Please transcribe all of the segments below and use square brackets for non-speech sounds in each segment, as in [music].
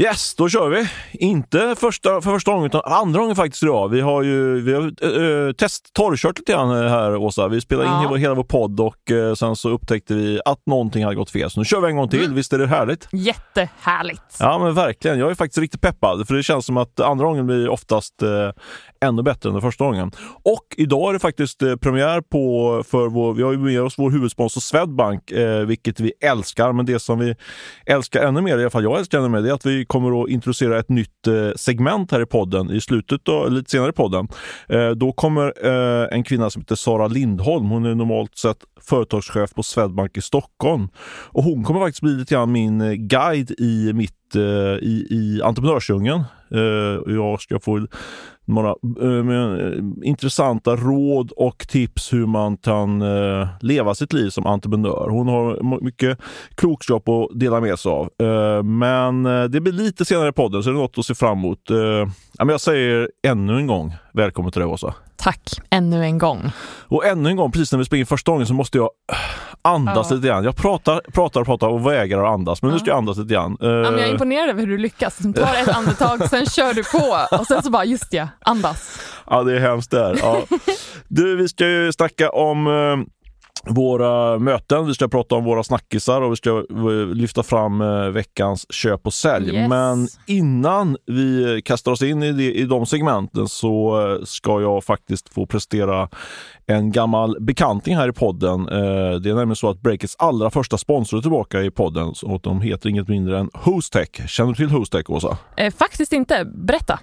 Yes, då kör vi. Inte första, för första gången, utan andra gången faktiskt idag. Vi har ju vi har, äh, test torrkört lite grann här, Åsa. Vi spelade in hela, hela vår podd och äh, sen så upptäckte vi att någonting hade gått fel. Så nu kör vi en gång till. Mm. Visst är det härligt? Jättehärligt! Ja, men verkligen. Jag är faktiskt riktigt peppad, för det känns som att andra gången blir oftast äh, ännu bättre än den första gången. Och idag är det faktiskt eh, premiär på, för vår, vi har ju med oss vår huvudsponsor Swedbank, eh, vilket vi älskar. Men det som vi älskar ännu mer, i alla fall jag älskar ännu mer, det är att vi kommer att introducera ett nytt eh, segment här i podden i slutet, då, lite senare i podden. Eh, då kommer eh, en kvinna som heter Sara Lindholm, hon är normalt sett företagschef på Swedbank i Stockholm. Och hon kommer faktiskt bli lite grann min guide i mitt i, i entreprenörsdjungeln. Jag ska få några eh, eh, intressanta råd och tips hur man kan eh, leva sitt liv som entreprenör. Hon har mycket klokskap att dela med sig av. Eh, men eh, det blir lite senare i podden så det är något att se fram emot. Eh, jag säger ännu en gång välkommen till dig Åsa. Tack, ännu en gång. Och ännu en gång, precis när vi springer första gången så måste jag andas ja. lite grann. Jag pratar, pratar, pratar och vägrar att andas, men ja. nu ska jag andas lite grann. Ja, men jag är imponerad över hur du lyckas. Du tar ett andetag, sen kör du på och sen så bara, just ja, andas. Ja, det är hemskt där. Ja. [laughs] Du, vi ska ju snacka om eh, våra möten, vi ska prata om våra snackisar och vi ska eh, lyfta fram eh, veckans köp och sälj. Yes. Men innan vi kastar oss in i, det, i de segmenten så eh, ska jag faktiskt få prestera en gammal bekanting här i podden. Det är nämligen så att Breakits allra första sponsor är tillbaka i podden och de heter inget mindre än Hostech. Känner du till Hostech, Åsa? Eh, faktiskt inte. Berätta.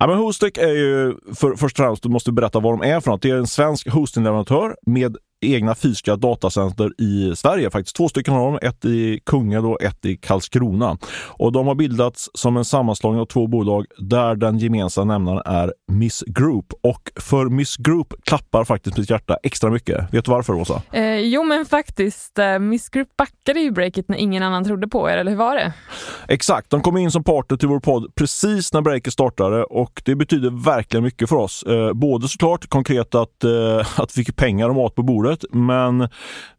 Ja, men Hostech är ju, för, först och främst, du måste berätta vad de är för något. Det är en svensk hostingleverantör med egna fysiska datacenter i Sverige. Faktiskt två stycken har de, ett i Kungälv och ett i Karlskrona. Och de har bildats som en sammanslagning av två bolag där den gemensamma nämnaren är Miss Group. Och för Miss Group klappar faktiskt mitt hjärta extra mycket. Vet du varför Åsa? Eh, jo men faktiskt, eh, Miss Group backade ju breaket när ingen annan trodde på er, eller hur var det? Exakt, de kom in som partner till vår podd precis när breaket startade och det betyder verkligen mycket för oss. Eh, både såklart konkret att, eh, att vi fick pengar och mat på bordet året. Men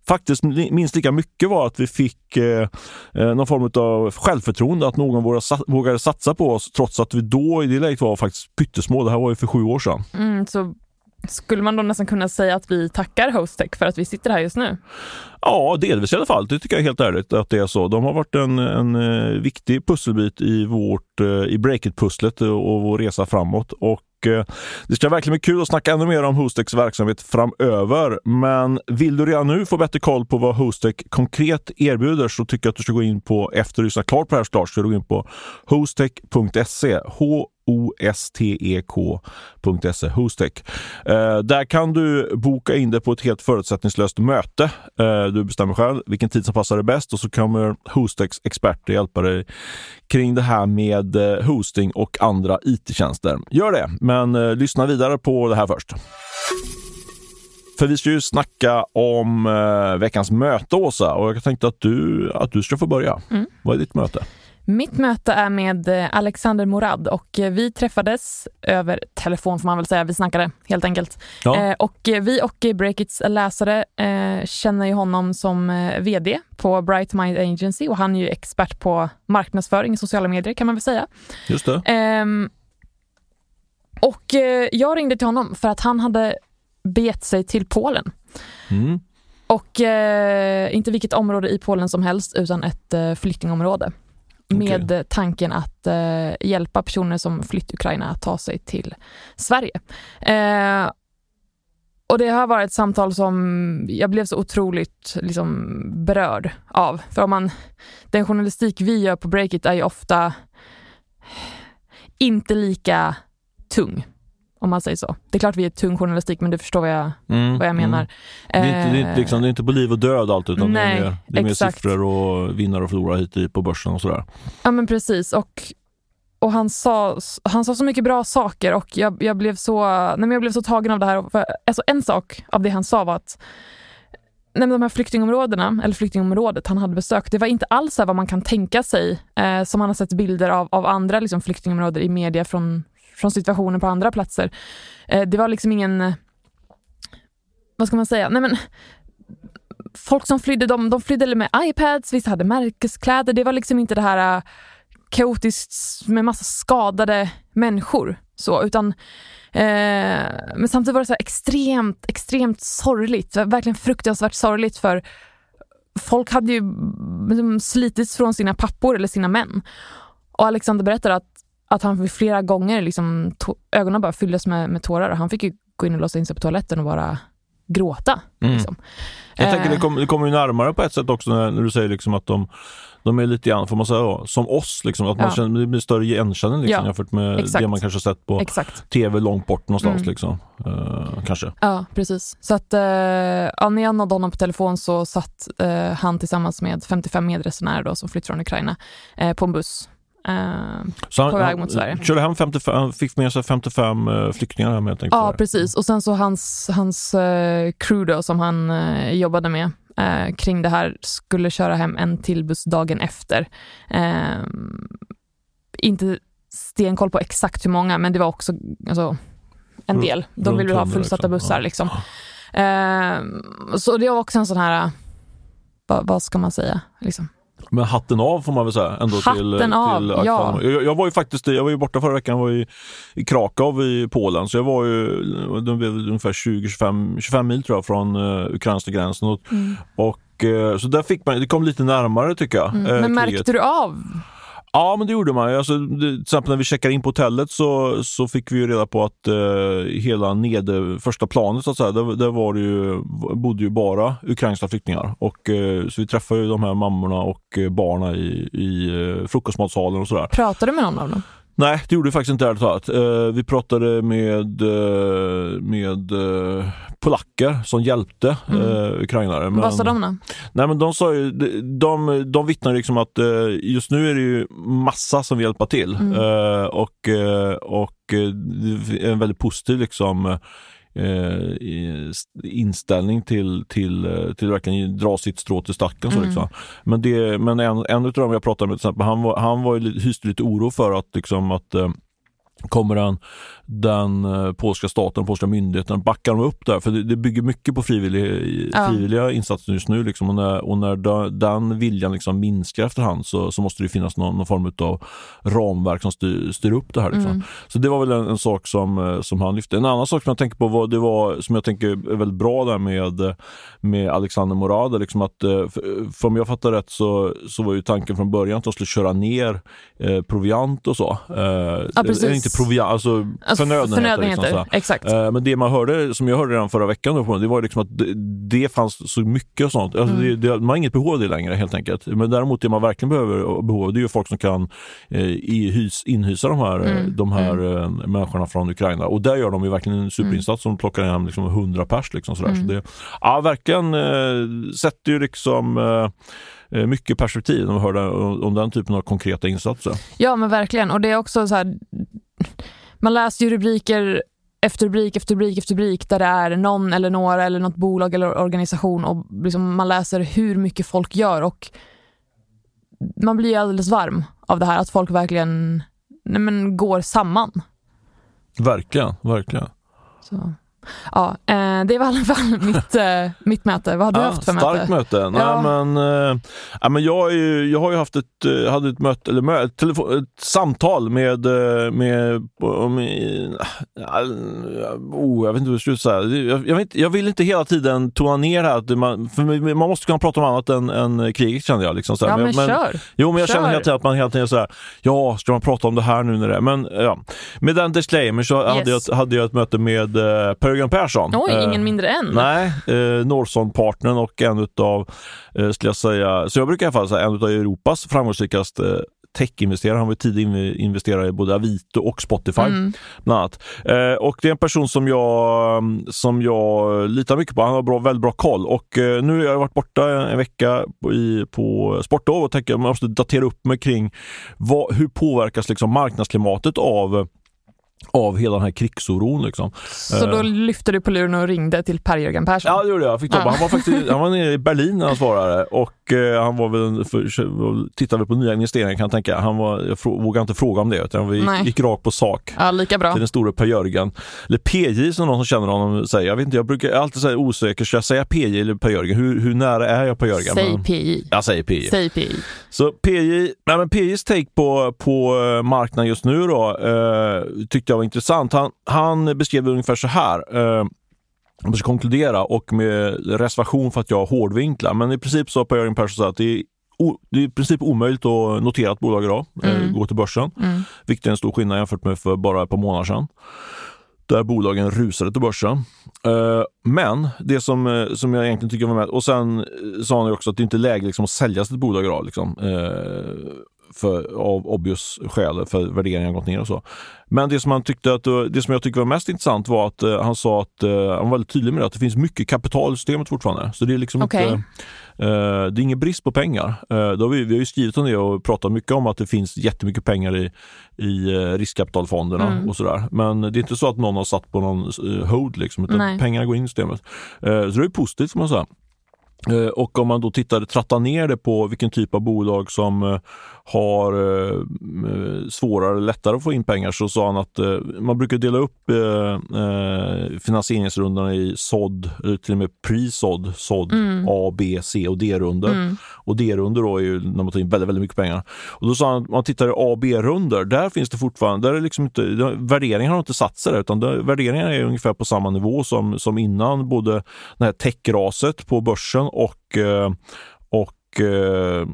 faktiskt minst lika mycket var att vi fick eh, eh någon form av självförtroende, att någon vågade, vågade satsa på oss trots att vi då i det läget var faktiskt pyttesmå. Det här var ju för sju år sedan. Mm, så skulle man då nästan kunna säga att vi tackar Hostech för att vi sitter här just nu? Ja, delvis i alla fall. Det tycker jag är helt ärligt att det är så. De har varit en, en eh, viktig pusselbit i vårt eh, i Breakit-pusslet och vår resa framåt. Och Eh, det ska verkligen bli kul att snacka ännu mer om Hostex verksamhet framöver. Men vill du redan nu få bättre koll på vad Hostech konkret erbjuder så tycker jag att du ska gå in på, efter du lyssnat klart på det här såklart, ska du gå in på hostech.se. H-O-S-T-E-K.se, Hostech. Eh, där kan du boka in dig på ett helt förutsättningslöst möte. Eh, du bestämmer själv vilken tid som passar dig bäst och så kommer Hostechs experter hjälpa dig kring det här med eh, hosting och andra IT-tjänster. Gör det, men eh, lyssna vidare på det här först. För vi ska ju snacka om eh, veckans möte, Åsa, och jag tänkte att du, att du ska få börja. Mm. Vad är ditt möte? Mitt möte är med eh, Alexander Morad och eh, vi träffades över telefon får man väl säga. Vi snackade helt enkelt. Ja. Eh, och vi och Breakits läsare eh, känner ju honom som eh, VD på Bright Mind Agency och han är ju expert på marknadsföring i sociala medier kan man väl säga. Just det. Ehm, och eh, jag ringde till honom för att han hade begett sig till Polen. Mm. Och inte vilket område i Polen som helst utan ett flyktingområde med okay. tanken att eh, hjälpa personer som flytt Ukraina att ta sig till Sverige. Eh, och det har varit ett samtal som jag blev så otroligt liksom, berörd av. För om man, den journalistik vi gör på Breakit är ju ofta inte lika tung om man säger så. Det är klart vi är tung journalistik, men du förstår vad jag, mm, vad jag menar. Mm. Det, är inte, det, är inte, liksom, det är inte på liv och död allt, utan Nej, det är, mer, det är mer siffror och vinnare och förlorare hit på börsen och sådär. Ja, men precis. Och, och han, sa, han sa så mycket bra saker och jag, jag, blev, så, nej, men jag blev så tagen av det här. För, alltså, en sak av det han sa var att nej, de här flyktingområdena, eller flyktingområdet han hade besökt, det var inte alls vad man kan tänka sig, eh, som han har sett bilder av, av andra liksom, flyktingområden i media från, från situationer på andra platser. Eh, det var liksom ingen, eh, vad ska man säga, nej men folk som flydde, de, de flydde med iPads, vissa hade märkeskläder. Det var liksom inte det här eh, kaotiskt med massa skadade människor. Så, utan, eh, men samtidigt var det så extremt, extremt sorgligt. Verkligen fruktansvärt sorgligt för folk hade ju liksom slitits från sina pappor eller sina män. Och Alexander berättar att, att han flera gånger liksom, ögonen bara fylldes med, med tårar och han fick ju gå in och låsa in sig på toaletten och bara gråta. Mm. Liksom. Jag tänker det eh. kommer, det kommer ju närmare på ett sätt också när, när du säger liksom att de, de är lite grann, får man säga då, som oss. Liksom, att man ja. känner, det blir större igenkänning liksom, ja. jämfört med Exakt. det man kanske sett på Exakt. tv långt bort någonstans. Mm. Liksom. Uh, kanske. Ja, precis. Så att uh, ja, när jag nådde honom på telefon så satt uh, han tillsammans med 55 medresenärer då, som flytt från Ukraina uh, på en buss eh, så han, på väg mot Sverige. Körde hem 55, fick med sig 55 eh, flyktingar hem helt enkelt? Ja, precis. Och sen så hans, hans eh, crew då, som han eh, jobbade med eh, kring det här skulle köra hem en till buss dagen efter. Eh, inte stenkoll på exakt hur många, men det var också alltså, en del. De ville ha fullsatta bussar. Liksom. Eh, så det var också en sån här, vad, vad ska man säga? Liksom. Men hatten av får man väl säga ändå hatten till, till av, ja. jag, jag, var ju faktiskt jag var ju borta förra veckan, jag var i, i Krakow i Polen, så jag var ju det blev ungefär 20-25 25 mil tror jag från uh, ukrainska gränsen. Och, mm. och uh, så där fick man, det kom lite närmare tycker jag. Mm. Uh, Men märkte du av Ja, men det gjorde man. Alltså, det, till exempel när vi checkade in på hotellet så, så fick vi ju reda på att eh, hela ned, första planet, så att säga, där, där var det ju, bodde ju bara ukrainska flyktingar. Och, eh, så vi träffade ju de här mammorna och eh, barnen i, i eh, frukostmatsalen och sådär. Pratade du med någon av dem? Nej, det gjorde vi faktiskt inte ärligt talat. Uh, vi pratade med, uh, med uh, polacker som hjälpte mm. uh, ukrainare. Men, Vad sa de då? Nej, men de sa ju, de, de, de vittnar liksom att just nu är det ju massa som vill hjälpa till mm. och, och det är en väldigt positiv liksom eh, inställning till, till, eh, till verkligen dra sitt strå till stacken. Mm. liksom. Men, det, men en, en av dem jag pratade med, till exempel, han, var, han var, hyste lite oro för att, liksom, att eh, kommer den, den eh, polska staten, polska myndigheten, backar de upp där? För det, det bygger mycket på frivillig, ja. frivilliga insatser just nu. Liksom. Och när, och när den viljan liksom minskar efterhand så, så måste det finnas någon, någon form av ramverk som styr, styr upp det här. Liksom. Mm. Så det var väl en, en, sak som, eh, som han lyfte. En annan sak som jag tänker på var, det var, som jag tänker är väldigt bra där med, med Alexander Morad. Liksom att, eh, för, för om jag fattar rätt så, så var ju tanken från början att de skulle köra ner eh, proviant och så. Eh, ja, precis inte proviant, alltså, alltså förnödenheter. förnödenheter liksom, exakt. Uh, men det man hörde, som jag hörde redan förra veckan, då, det var liksom att det, det fanns så mycket och sånt. Alltså, mm. det, det, man har inget behov av det längre helt enkelt. Men däremot det man verkligen behöver behov det är ju folk som kan eh, hys, inhysa de här, mm. de här mm. Eh, människorna från Ukraina. Och där gör de ju verkligen en superinsats som plockar hem liksom 100 pers. Liksom, sådär. Mm. Så det, ja, verkligen eh, sätter ju liksom eh, mycket perspektiv när man hör om den typen av konkreta insatser. Ja men verkligen och det är också så här, man läser ju rubriker efter rubrik efter rubrik efter rubrik där det är någon eller några eller något bolag eller organisation och liksom man läser hur mycket folk gör och man blir alldeles varm av det här att folk verkligen nej men, går samman. Verkligen, verkligen. Så. Ja, eh, det var i alla fall [laughs] mitt, eh, mitt möte. Vad har du ja, haft för starkt möte? möte. Nej, men, ja, men jag, ju, jag har ju haft ett, hade ett, möte, eller mö, telefon, ett samtal med, med, med oh, jag vet inte hur jag ska säga. Jag, jag, vet, jag vill inte hela tiden tona ner här, att man, för man måste kunna prata om annat än, än kriget kände jag. Liksom, ja, men, men, kör. Jo, men jag kör. känner hela tiden att man hela tiden så här, ja, ska man prata om det här nu när det är? Men ja, med den disclaimer så yes. hade, jag, hade jag ett möte med uh, Per Persson. Oj, ingen eh, mindre än. Nej, eh, Norson-partnern och en utav, eh, skulle jag säga, så jag brukar i alla fall säga en av Europas framgångsrikaste techinvesterare. Han var tidig investerare i både Avito och Spotify. Mm. Bland annat. Eh, och det är en person som jag, som jag litar mycket på. Han har bra, väldigt bra koll. Och eh, nu har jag varit borta en vecka på, i, på sportlov och tänker att man måste datera upp mig kring vad, hur påverkas liksom marknadsklimatet av av hela den här krigsoron. Liksom. Så då lyfte du på luren och ringde till Per-Jörgen Persson? Ja, det gjorde jag. jag fick ja. Han, var faktiskt, han var nere i Berlin när han svarade och eh, han var väl för, tittade på nya investeringar kan jag tänka. Han var, jag vågade inte fråga om det utan vi gick, gick rakt på sak. Ja, lika bra. Till den store Per-Jörgen. Eller PJ som någon som känner honom säger. Jag vet inte, jag brukar alltid säga osäker. Ska jag säga PJ eller Per-Jörgen? Hur, hur nära är jag Per-Jörgen? Säg PJ. Jag säger PJ. Säg PJ. Så PJ, nej men PJs take på, på eh, marknaden just nu då eh, tyckte jag var intressant. Han, han beskrev det ungefär så här. Eh, jag ska konkludera och med reservation för att jag hårdvinklar. Men i princip så har Per-Jörgen Persson sagt att det är, o, det är i princip omöjligt att notera ett bolag idag, eh, mm. gå till börsen. Mm. Vilket är en stor skillnad jämfört med för bara ett par månader sedan där bolagen rusade till börsen. Eh, men det som, som jag egentligen tycker var med, och sen sa han också att det inte är läge liksom att sälja sitt bolag idag. Liksom för, av obvious skäl, för värderingen har gått ner och så. Men det som, han tyckte att, det som jag tycker var mest intressant var att uh, han sa att, uh, han var väldigt tydlig med det, att det finns mycket kapital i systemet fortfarande. Så det är liksom okay. inte, uh, det är ingen brist på pengar. då har vi, vi har ju skrivit om det och pratat mycket om att det finns jättemycket pengar i, i riskkapitalfonderna mm. och sådär. Men det är inte så att någon har satt på någon hold liksom, utan Nej. pengarna går in i systemet. så det är positivt får man säga. Eh, och om man då tittar, trattar ner det på vilken typ av bolag som eh, har eh, svårare eller lättare att få in pengar så sa han att man brukar dela upp finansieringsrundorna i sådd, eller till och med pre-sådd, sådd mm. A, B, C och D-runder. Mm. Och D-runder då är ju när man tar in väldigt, väldigt mycket pengar. Och då sa han att man tittar i A och B-runder, där finns det fortfarande, där är liksom inte, värderingen har inte satt sig där, utan värderingarna är ungefär på samma nivå som, som innan både det här techraset på börsen och, eh, och eh,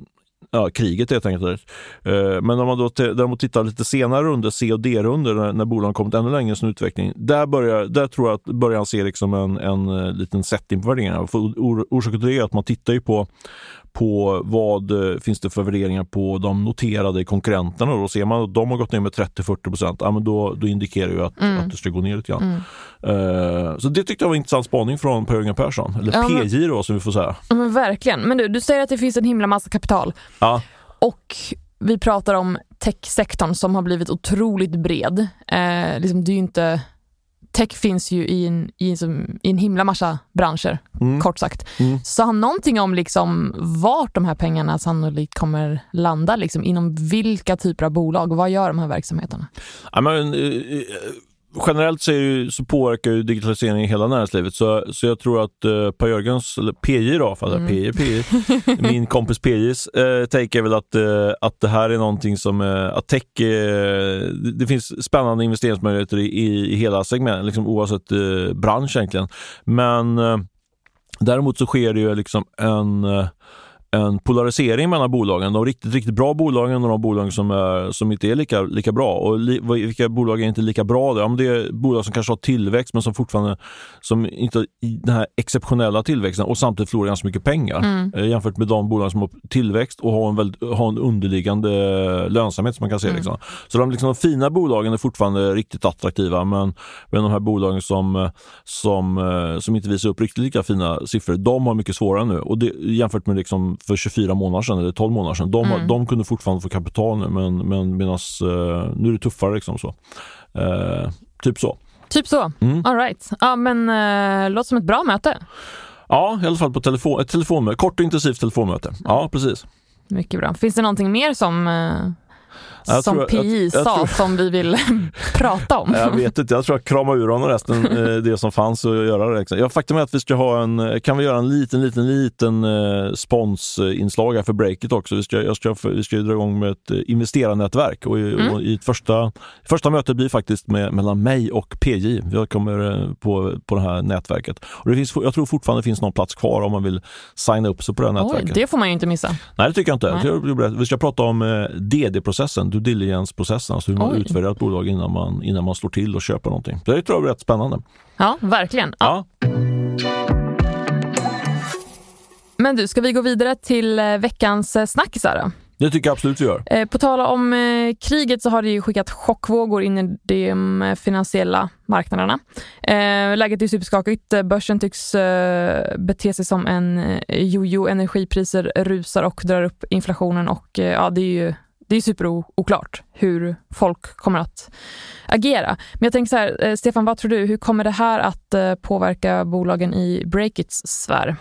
ja, kriget helt enkelt. Eh, men om man då däremot tittar lite senare under C och D-runder när, när bolagen kommit ännu längre i sin utveckling. Där, börjar, där tror jag att börjar han se liksom en, en liten setting på värderingarna. orsaken till det är att man tittar ju på på vad eh, finns det för värderingar på de noterade konkurrenterna. Då ser man att de har gått ner med 30-40 procent, ja, då, då indikerar det att, mm. att det ska gå ner lite grann. Mm. Uh, så det tyckte jag var en intressant spaning från Per-Jörgen Persson, eller ja, PJ då som vi får säga. Ja, men verkligen. Men du, du säger att det finns en himla massa kapital. Ja. Och vi pratar om techsektorn som har blivit otroligt bred. Eh, liksom, det är ju inte tech finns ju i en, i, som, i en himla massa branscher, mm. kort sagt. Mm. Sa han någonting om liksom vart de här pengarna sannolikt kommer landa? Liksom, inom vilka typer av bolag? Vad gör de här verksamheterna? Ja, men, eh, generellt så, ju, så påverkar ju digitaliseringen hela näringslivet så, så jag tror att uh, Per Jörgens, eller PJ då, för mm. PJ, PJ, [laughs] min kompis PJs uh, take är väl att, uh, att det här är någonting som, uh, att tech, uh, det finns spännande investeringsmöjligheter i, i, i hela segmentet, liksom oavsett bransch egentligen. Men däremot så sker det ju liksom en en polarisering mellan bolagen. De riktigt, riktigt bra bolagen och de bolag som, är, som inte är lika, lika bra. Och li, vilka bolag är inte lika bra? Då? Om det är bolag som kanske har tillväxt men som fortfarande som inte har den här exceptionella tillväxten och samtidigt förlorar ganska mycket pengar mm. eh, jämfört med de bolag som har tillväxt och har en, väldigt, har en underliggande lönsamhet som man kan se. Mm. Liksom. Så de, liksom, de fina bolagen är fortfarande riktigt attraktiva men, men de här bolagen som, som, eh, som inte visar upp riktigt lika fina siffror, de har mycket svårare nu. Och det, jämfört med liksom för 24 månader sedan eller 12 månader sedan. De, mm. de kunde fortfarande få kapital nu men, men medans, uh, nu är det tuffare. Liksom så. Uh, typ så. Typ så. Mm. All right. Ja, men uh, låter som ett bra möte. Ja, i alla fall på telefon, ett telefonmöte. Kort och intensivt telefonmöte. Ja, precis. Mycket bra. Finns det någonting mer som jag som PI sa tror, som vi vill [laughs] prata om. Jag vet inte, jag tror jag kramar ur honom resten, eh, det som fanns och göra det. Ja, faktum är att vi ska ha en, kan vi göra en liten, liten, liten uh, sponsinslag här för breaket också. Vi ska, jag ska, vi ska dra igång med ett uh, investerarnätverk och, i, mm. och i första, första mötet blir faktiskt med, mellan mig och PJ. Jag kommer på, på det här nätverket. Och det finns, jag tror fortfarande det finns någon plats kvar om man vill signa upp sig på det här nätverket. Oj, det får man ju inte missa. Nej, det tycker jag inte. Vi ska prata om DD-processen, due diligence-processen, alltså hur man Oj. utvärderar ett bolag innan man, innan man slår till och köper någonting. Det tror jag är rätt spännande. Ja, verkligen. Ja. ja. Men du, ska vi gå vidare till eh, veckans eh, snackisar då? Det tycker jag absolut vi gör. Eh, på tal om eh, kriget så har det ju skickat chockvågor in i de finansiella marknaderna. Eh, läget är superskakigt. Börsen tycks bete sig som en jojo. Energipriser rusar och drar upp inflationen och ja, det är ju det är superoklart hur folk kommer att agera. Men jag tänker så här, eh, Stefan, vad tror du? Hur kommer det här att eh, påverka bolagen i Breakits sfär?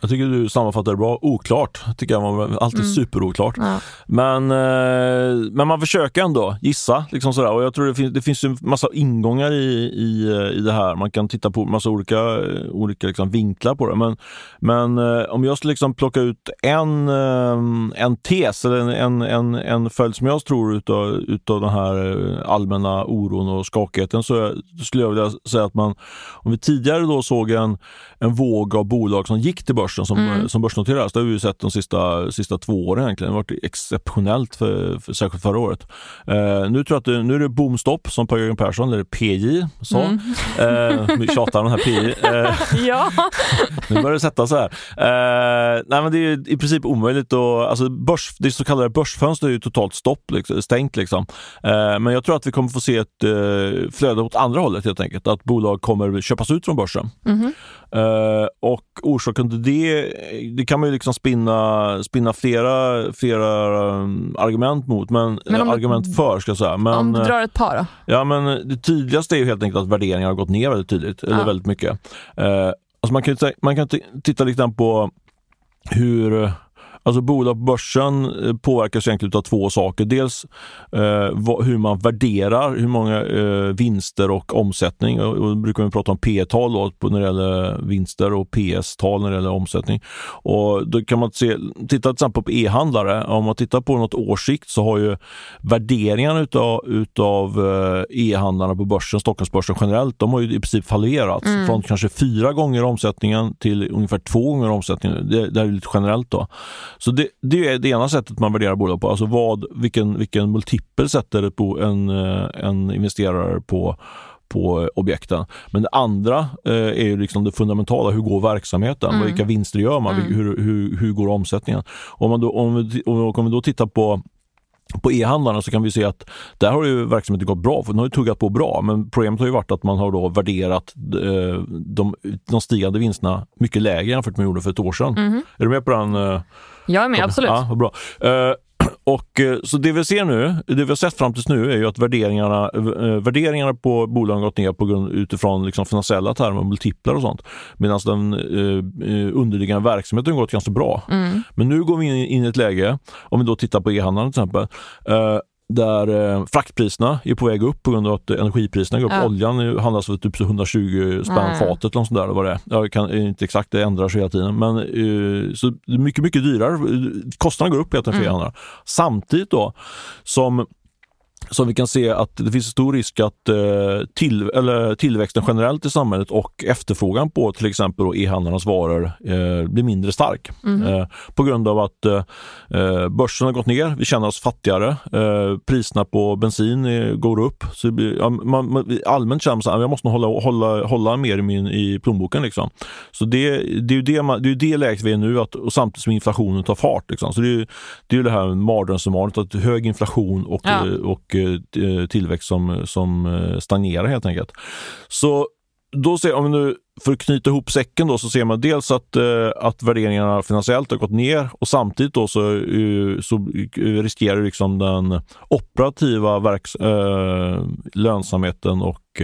Jag tycker du sammanfattar det bra. Oklart tycker jag alltid mm. superoklart. Ja. Men, eh, men man försöker ändå gissa. Liksom sådär. Och jag tror det finns, det finns en massa ingångar i, i, i det här. Man kan titta på massa olika, olika liksom vinklar på det. Men, men eh, om jag skulle liksom plocka ut en, eh, en tes eller en, en, en följd som jag tror utav, utav den här eh, allmänna oron och skakigheten så skulle jag vilja säga att man, om vi tidigare då såg en, en våg av bolag som gick till börsen börsen som, mm. som börsnoteras. Det har vi sett de sista, sista två åren egentligen. Det har varit exceptionellt, för, för, särskilt förra året. Uh, nu tror jag att det, nu är det boomstopp som Per-Jörgen Persson, eller PJ, sa. Mm. Uh, vi tjatar om den här PJ. Eh, [laughs] ja. nu börjar det sätta sig här. Uh, nej, men det är i princip omöjligt att, alltså börs, det så kallade börsfönstret är ju totalt stopp, liksom, stängt liksom. men jag tror att vi kommer få se ett flöde åt andra hållet helt enkelt. Att bolag kommer köpas ut från börsen. Mm. Och orsaken till det det, kan man ju liksom spinna, spinna flera, flera um, argument mot, men, men om, argument för ska jag säga. Men, om du drar ett par då? Ja, men det tydligaste är ju helt enkelt att värderingar har gått ner väldigt tydligt, ja. eller väldigt mycket. Eh, alltså man kan, man kan titta lite grann på hur Alltså bolag på börsen eh, påverkas egentligen av två saker. Dels eh, hur man värderar hur många eh, vinster och omsättning. Och, och brukar vi prata om P-tal när det gäller vinster och PS-tal när det gäller omsättning. Och då kan man se, titta till exempel på e-handlare. Om man tittar på något årssikt så har ju värderingarna utav, utav eh, e-handlarna på börsen, Stockholmsbörsen generellt, de har ju i princip fallerats. Mm. Från kanske fyra gånger omsättningen till ungefär två gånger omsättningen. Det, det är lite generellt då. Så det, det, är det ena sättet man värderar bolag på. Alltså vad, vilken, vilken multipel sätter på en, eh, en investerare på på objekten. Men det andra eh, är ju liksom det fundamentala. Hur går verksamheten? Mm. Vilka vinster gör man? Mm. Hur, hur, hur går omsättningen? Om, man då, om, vi, om vi då tittar på på e-handlarna så kan vi se att där har ju verksamheten gått bra, för den har ju tuggat på bra. Men problemet har ju varit att man har då värderat eh, de, de stigande vinsterna mycket lägre jämfört med man gjorde för ett år sedan. Mm. Är du med på den? Eh, jag är med, absolut. Ja, bra. Eh, [clears throat] och, eh, så det vi ser nu, det vi har sett fram tills nu är ju att värderingarna, äh, värderingarna på bolagen gått ner på grund, utifrån liksom finansiella termer, multiplar och sånt. Medan den äh, underliggande verksamheten gått ganska bra. Mm. Men nu går vi in, in i ett läge, om vi då tittar på e-handeln till exempel, äh, där eh, fraktpriserna är på väg upp på grund av att energipriserna går upp. Ja. Oljan handlas för typ 120 spänn mm. fatet eller sånt där. Vad det är. Jag kan inte exakt, det ändrar sig hela tiden. Men eh, så mycket, mycket dyrare. Kostnaderna går upp helt enkelt mm. Samtidigt då som så vi kan se att det finns stor risk att eh, till, eller tillväxten generellt i samhället och efterfrågan på till exempel e-handlarnas varor eh, blir mindre stark. Mm. Eh, på grund av att eh, börsen har gått ner, vi känner oss fattigare, eh, priserna på bensin är, går upp. Så blir, ja, man, man, allmänt känner man att jag måste hålla, hålla, hålla mer i, min, i plånboken. Liksom. Så det, det är ju det, man, det, är det läget vi är nu att, och samtidigt som inflationen tar fart. Liksom. Så det är, det är det här mardrömsscenariot, att hög inflation och, ja. och Eh, eh, tillväxt som, som eh, stagnerar helt enkelt. Så då ser, om vi nu för att knyta ihop säcken då så ser man dels att, eh, att värderingarna finansiellt har gått ner och samtidigt då så, så riskerar liksom den operativa verks, äh, lönsamheten och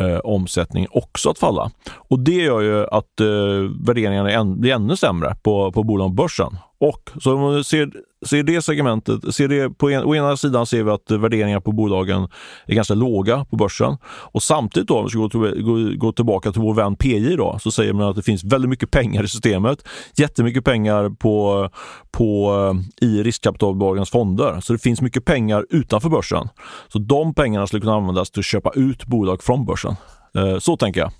eh, omsättningen också att falla. Och det gör ju att eh, värderingarna blir ännu sämre på, på bolag på börsen. Och så om man ser, ser det segmentet, ser det på en, å ena sidan ser vi att värderingar på bolagen är ganska låga på börsen. Och samtidigt då, om vi ska gå, till, gå, gå tillbaka till vår vän PJ då, så säger man att det finns väldigt mycket pengar i systemet. Jättemycket pengar på, på, eh, i riskkapitalbolagens fonder. Så det finns mycket pengar utanför börsen. Så de pengarna skulle kunna användas till att köpa ut bolag från börsen. Eh, så tänker jag.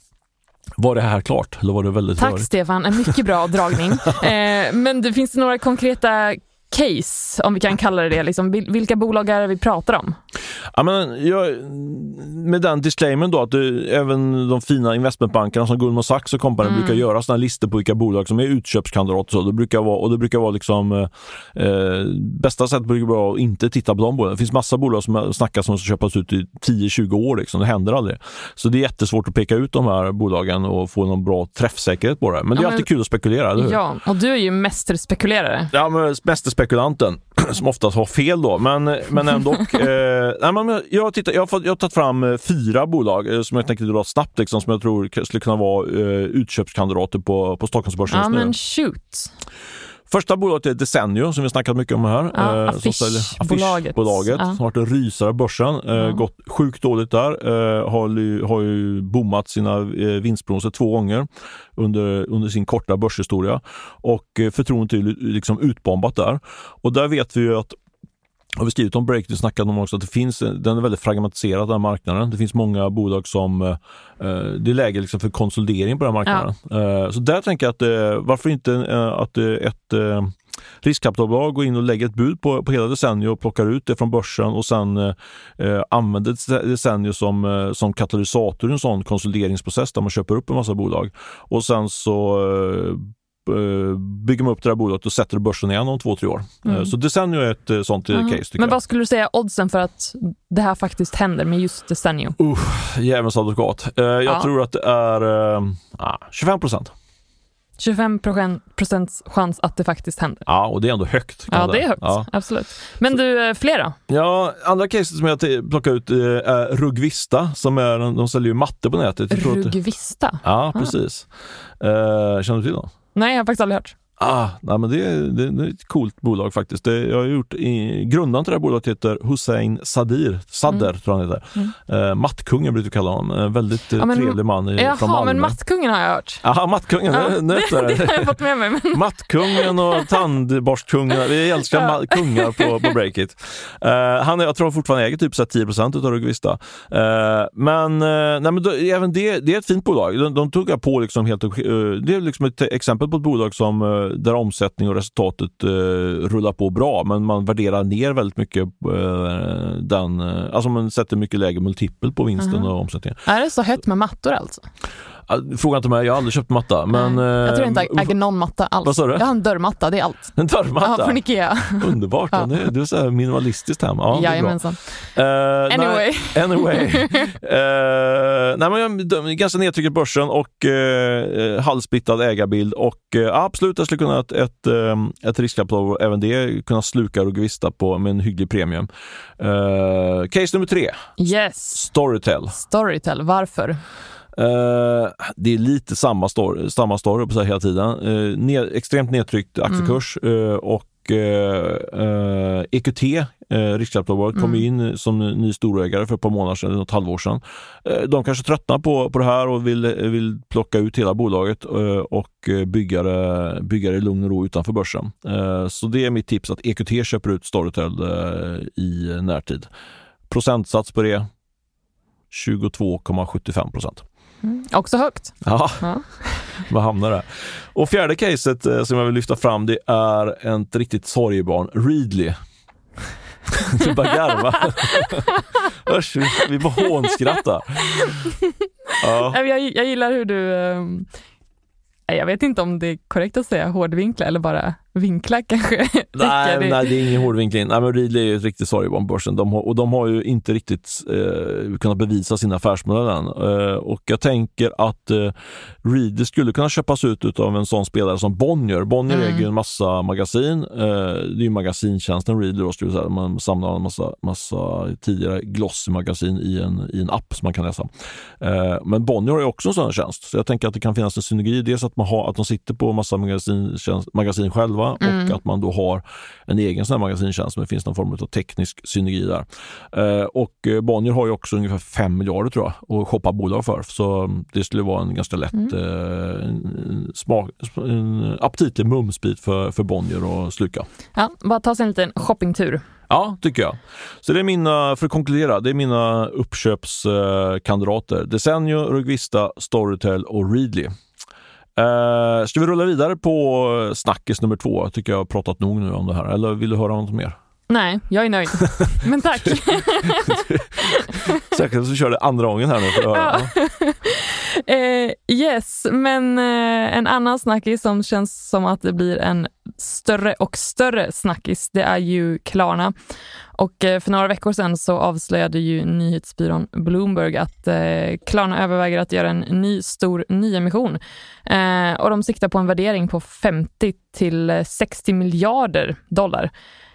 Var det här klart? Eller var det väldigt Tack rörigt? Stefan, en mycket bra [laughs] dragning. eh, men det finns det några konkreta case, om vi kan kalla det det? Liksom, vilka bolag är det vi pratar om? Ja, men jag, med den disclaimern då att det, även de fina investmentbankerna som Goldman Sachs och company mm. brukar göra sådana listor på vilka bolag som är utköpskandidater. Så det brukar vara, och det brukar vara liksom eh, eh bästa sättet brukar vara att inte titta på de bolagen. Det finns massa bolag som snackas om att köpas ut i 10-20 år. Liksom. Det händer aldrig. Så det är jättesvårt att peka ut de här bolagen och få någon bra träffsäkerhet på det. Men det är ja, alltid kul att spekulera, eller hur? Ja, och du är ju mästerspekulerare. Ja, men mästerspekulanten. [clears throat] som oftast har fel då, men, men ändå. [laughs] eh, nej, men jag, tittar, jag, har, jag har tagit fram eh, fyra bolag eh, som jag tänkte dra snabbt, liksom, som jag tror skulle kunna vara eh, utköpskandidater på, på Stockholmsbörsen Ja, men shoot. Första bolaget är Desenio som vi snackat mycket om här. Ja, eh, Affischbolaget. Affischbolaget ja. som har varit en rysare av börsen. Eh, ja. Gått sjukt dåligt där. Eh, har, har ju bommat sina eh, vinstprognoser två gånger under, under sin korta börshistoria. Och eh, förtroendet är liksom utbombat där. Och där vet vi ju att har vi skrivit om Breakthrough snackat om också att det finns, den är väldigt fragmentiserad den marknaden. Det finns många bolag som, eh, det är läge liksom för konsolidering på den marknaden. Ja. Eh, så där tänker jag att eh, varför inte eh, att eh, ett eh, riskkapitalbolag går in och lägger ett bud på, på hela Desenio och plockar ut det från börsen och sen eh, använder Desenio som, eh, som katalysator i en sån konsolideringsprocess där man köper upp en massa bolag. Och sen så eh, Eh, bygger man upp det här bolaget och sätter börsen igen om två, tre år. Eh, mm. Så Desenio är ett eh, sånt mm. case. Men vad skulle du säga oddsen för att det här faktiskt händer med just Desenio? Uh, Djävulens advokat. Jag ja. tror att det är uh, 25 procent. 25 procents chans att det faktiskt händer. Ja, och det är ändå högt. Ja, det är högt. Ja. Absolut. Men du, flera? Ja, andra caset som jag plockar ut är Rugvista som är, de säljer ju matte på nätet. Rugvista? Ja, precis. Uh, känner du till dem? Nej, jag har faktiskt aldrig hört. Ah, nej, men det, är, det, det är ett coolt bolag faktiskt. Det, jag har gjort i, grundaren till det här bolaget heter Hussein Sadir, Sadder mm. tror han heter. Mm. Eh, mattkungen brukar vi kalla honom. En väldigt ja, men, trevlig man i, jaha, från Malmö. men Mattkungen har jag hört. Ja, Mattkungen. Ja, [laughs] det, det, [laughs] det, har jag fått med mig. Men... Mattkungen och [laughs] tandborstkungen. Vi älskar ja. kungar på, på Breakit. Han, jag tror han fortfarande äger typ så 10 procent av Rugvista. Uh, men, uh, nej, men då, även det, det är ett fint bolag. De, de tog jag på liksom helt Det är liksom ett exempel på ett bolag som där omsättning och resultatet eh, rullar på bra, men man värderar ner väldigt mycket eh, den, eh, alltså man sätter mycket lägre multipel på vinsten mm. och omsättningen. Är det så hett med mattor alltså? Fråga inte mig, jag har aldrig köpt matta. Men, jag tror inte jag äger någon matta alls. Vad sa du? Jag har en dörrmatta, det är allt. En dörrmatta? Ja, från Ikea. [laughs] Underbart, ja. det, det är så här minimalistiskt hem. Ja, Jajamensan. Uh, anyway. Nej, anyway. uh, [laughs] nej, men ganska nedtryckt börsen och uh, halvsplittad ägarbild och uh, absolut, jag skulle kunna ett, ett, ett riskkapital, även det, kunna sluka Rugvista på med en hygglig premium. Uh, case nummer tre. Yes. Storytel. Storytel, varför? Uh, det är lite samma story, samma story på så hela tiden. Uh, ned, extremt nedtryckt aktiekurs mm. uh, och EQT, riskkapitalbolaget, kom mm. in som ny storägare för ett par månader sedan, något halvår sedan. de kanske tröttnar på, på det här och vill, vill plocka ut hela bolaget och bygga det, bygga det i lugn och ro utanför börsen. så det är mitt tips att EQT köper ut Storytel i närtid. Procentsats på det 22,75 procent. Mm. Också högt. Ja, ja. [laughs] vad hamnar det? Och fjärde caset eh, som jag vill lyfta fram det är ett riktigt sorgebarn, Readly. Du [laughs] bara garva. [laughs] Usch, vi, vi bara hånskrattar. Ja. Jag, jag gillar hur du um jag vet inte om det är korrekt att säga hårdvinkla eller bara vinkla kanske. [laughs] nej, nej, det är ingen hårdvinkling. Nej, men Readly är ju ett riktigt sorgebarn på börsen de har, och de har ju inte riktigt eh, kunnat bevisa sin affärsmodell än. Eh, och jag tänker att eh, Readly skulle kunna köpas ut av en sån spelare som Bonnier. Bonnier mm. äger en massa magasin. Eh, det är ju magazintjänsten Readly då, skulle säga. Man samlar en massa, massa tidigare Glossy-magasin i en, i en app som man kan läsa. Eh, men Bonnier har ju också en sån tjänst, så jag tänker att det kan finnas en synergi. Dels att, man har, att de sitter på massa magasin, magasin själva själva mm. och att man då har en egen sån här magazintjänst men det finns någon form av teknisk synergi där. Eh, och eh, Bonnier har ju också ungefär 5 miljarder tror jag att shoppa bolag för så det skulle vara en ganska lätt mm. eh, en, smak, en aptitlig mumsbit för, för Bonnier att sluka. Ja, bara ta sig en liten shoppingtur. Ja, tycker jag. Så det är mina, för att konkludera, det är mina uppköpskandidater. Desenio, Rugvista, Storytel och Readly. Uh, ska vi rulla vidare på snackis nummer två? Jag tycker jag har pratat nog nu om det här. Eller vill du höra något mer? Nej, jag är nöjd. [laughs] Men tack. Säkert så kör det andra gången här nu för att höra. uh, [laughs] yes, men uh, en annan snackis som känns som att det blir en större och större snackis, det är ju Klarna. Och eh, för några veckor sedan så avslöjade ju nyhetsbyrån Bloomberg att eh, Klarna överväger att göra en ny stor nyemission. Eh, och de siktar på en värdering på 50 till 60 miljarder dollar.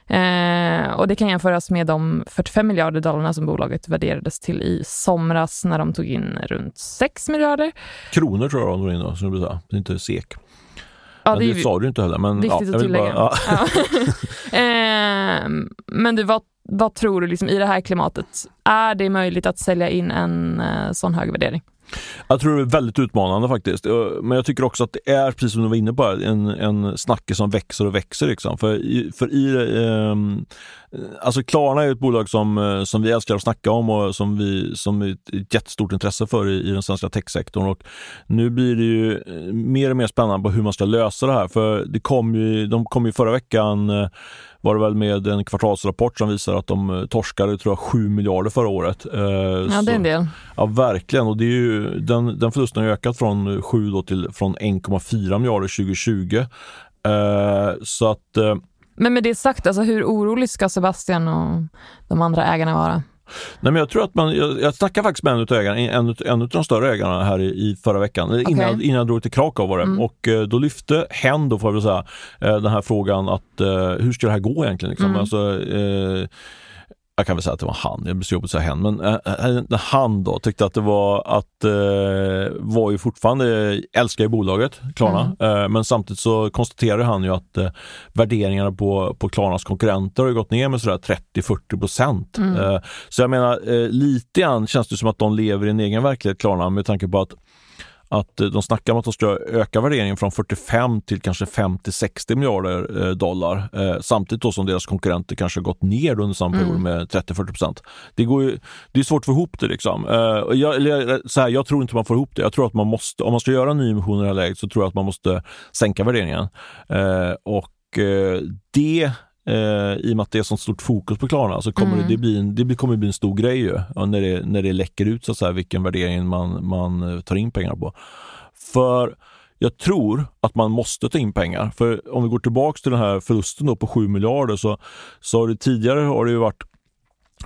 Eh, och det kan jämföras med de 45 miljarder dollarna som bolaget värderades till i somras när de tog in runt 6 miljarder. Kronor tror jag de tog in då, som du sa. Det är inte SEK. Ja, det, det sa du inte heller. Men, viktigt ja, att tillägga. Bara, ja. [laughs] [laughs] eh, men du, vad, vad tror du liksom, i det här klimatet? Är det möjligt att sälja in en eh, sån hög värdering? Jag tror det är väldigt utmanande faktiskt. Eh, men jag tycker också att det är, precis som du var inne på, en, en snacke som växer och växer. Liksom. För, i, för i, eh, alltså Klarna är ett bolag som, eh, som vi älskar att snacka om och som vi som är ett jättestort intresse för i, i den svenska techsektorn. Och nu blir det ju eh, mer och mer spännande på hur man ska lösa det här. För det kom ju, de kom ju förra veckan eh, var det väl med en kvartalsrapport som visar att de torskade tror jag, 7 miljarder förra året. Eh, ja, det är en del. Ja, verkligen. Och det är ju, den, den förlusten har ökat från 7 då till från 1,4 miljarder 2020. Eh, så att... Eh, men med det sagt, alltså, hur orolig ska Sebastian och de andra ägarna vara? Nej, men jag tror att man, jag, jag snackade faktiskt med en av ägarna, en, en av de större ägarna här i, i förra veckan, okay. innan, innan jag drog till Krakow var det. Mm. Och eh, då lyfte hen då får jag väl säga, eh, den här frågan att eh, hur ska det här gå egentligen? Liksom? Mm. Alltså, eh, jag kan väl säga att det var han, det blir så jobbigt att säga hen, men äh, han då tyckte att det var att, äh, var ju fortfarande, älskar ju bolaget Klarna, mm. äh, men samtidigt så konstaterar han ju att värderingarna på, på Klarnas konkurrenter har gått ner med sådär 30-40 procent. Mm. så jag menar, lite grann känns det som att de lever i en egen verklighet Klarna med tanke på att att eh, de snackar om att de ska öka värderingen från 45 till kanske 50-60 miljarder eh, dollar eh, samtidigt då som deras konkurrenter kanske gått ner under samma period mm. med 30-40 procent. Det, det är svårt att få ihop det. Liksom. Jag, så här, jag tror inte man får ihop det. Jag tror att man måste, om man ska göra en nyemission i det här läget så tror jag att man måste sänka värderingen. Och det Eh, I och med att det är så stort fokus på Klarna så kommer mm. det, bli en, det kommer bli en stor grej ju, när, det, när det läcker ut så att säga, vilken värdering man, man eh, tar in pengar på. För jag tror att man måste ta in pengar. För om vi går tillbaks till den här förlusten på 7 miljarder så, så har det tidigare har det ju varit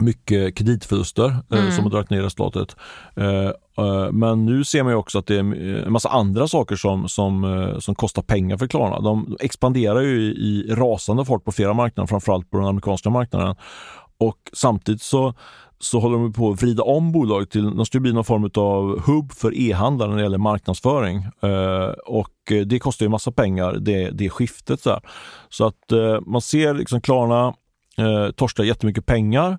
mycket kreditförluster eh, mm. som har dragit ner resultatet. Eh, eh, men nu ser man också att det är en massa andra saker som, som, som kostar pengar för Klarna. De expanderar ju i, i rasande fart på flera marknader, framförallt på den amerikanska marknaden. Och samtidigt så, så håller de på att vrida om bolaget till, de ska bli någon form av hubb för e-handlare när det gäller marknadsföring. och det kostar ju massa pengar, det, det skiftet. Så, så att man ser liksom Klarna eh, torstar jättemycket pengar.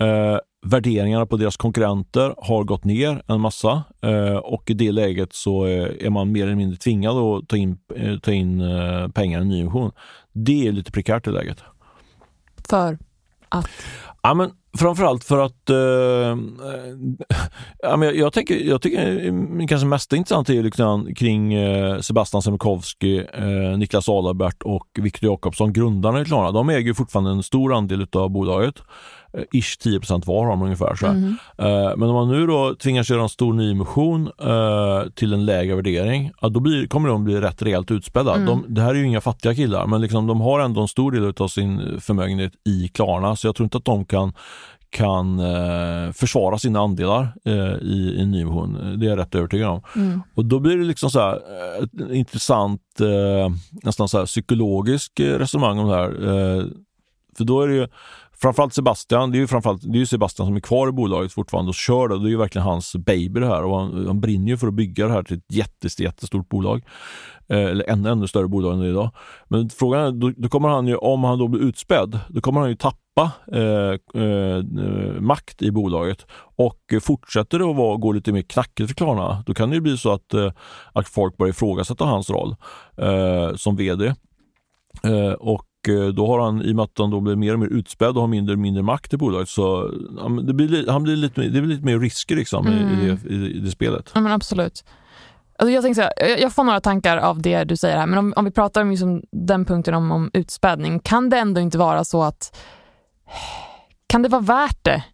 Eh, värderingarna på deras konkurrenter har gått ner en massa eh, och i det läget så eh, är man mer eller mindre tvingad att ta in, eh, ta in eh, pengar i en nyemission. Det är lite prekärt i läget. För att? Ja, men framförallt för att eh, ja, men jag, jag, tänker, jag tycker kanske mest intressant är liksom kring eh, Sebastian Semikowski, eh, Niklas Adalbert och Viktor Jakobsson, grundarna i Klarna. De äger fortfarande en stor andel av bolaget. Eh, ish 10 var har de ungefär. Så mm. uh, men om man nu då tvingas göra en stor nyemission uh, till en lägre värdering, ja, då blir, kommer de bli rätt rejält utspädda. Mm. De, det här är ju inga fattiga killar, men liksom, de har ändå en stor del av sin förmögenhet i Klarna, så jag tror inte att de kan kan eh, försvara sina andelar eh, i, i en nyemission. Det är jag rätt övertygad om. Mm. Och då blir det liksom så här, ett intressant, eh, nästan så här psykologisk resonemang om det här. för då är det ju framförallt Sebastian, det är ju framförallt det är Sebastian som är kvar i bolaget fortfarande och kör det. Det är ju verkligen hans baby det här och han, han brinner ju för att bygga det här till ett jättestort, jättestort bolag. Eh, eller ännu, ännu större bolag än det idag. Men frågan är, då, då, kommer han ju, om han då blir utspädd, då kommer han ju tappa eh, eh, makt i bolaget. Och fortsätter det att vara, gå lite mer knackigt för Klarna, då kan det ju bli så att, eh, att folk börjar ifrågasätta hans roll eh, som VD. Eh, och då har han, i och med att han då blir mer och mer utspädd och har mindre och mindre makt i bolaget, så det blir, han blir lite, det blir lite mer risker liksom mm. i, det, i, det spelet. Ja, men absolut. Alltså jag, så här, jag får några tankar av det du säger här, men om, om vi pratar om liksom den punkten om, om utspädning, kan det ändå inte vara så att kan det vara värt det?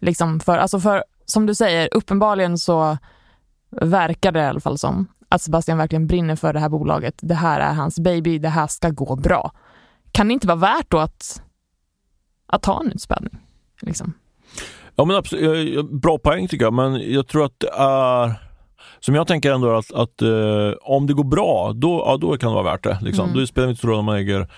Liksom för, alltså för, som du säger, uppenbarligen så verkar det i alla fall som att Sebastian verkligen brinner för det här bolaget. Det här är hans baby, det här ska gå bra. Kan det inte vara värt då att, att ta en utspädning? Liksom? Ja, men absolut, bra poäng tycker jag, men jag tror att det är som jag tänker ändå att, att eh, om det går bra, då, ja, då kan det vara värt det. Liksom. Mm. Då spelar det inte så roll om man äger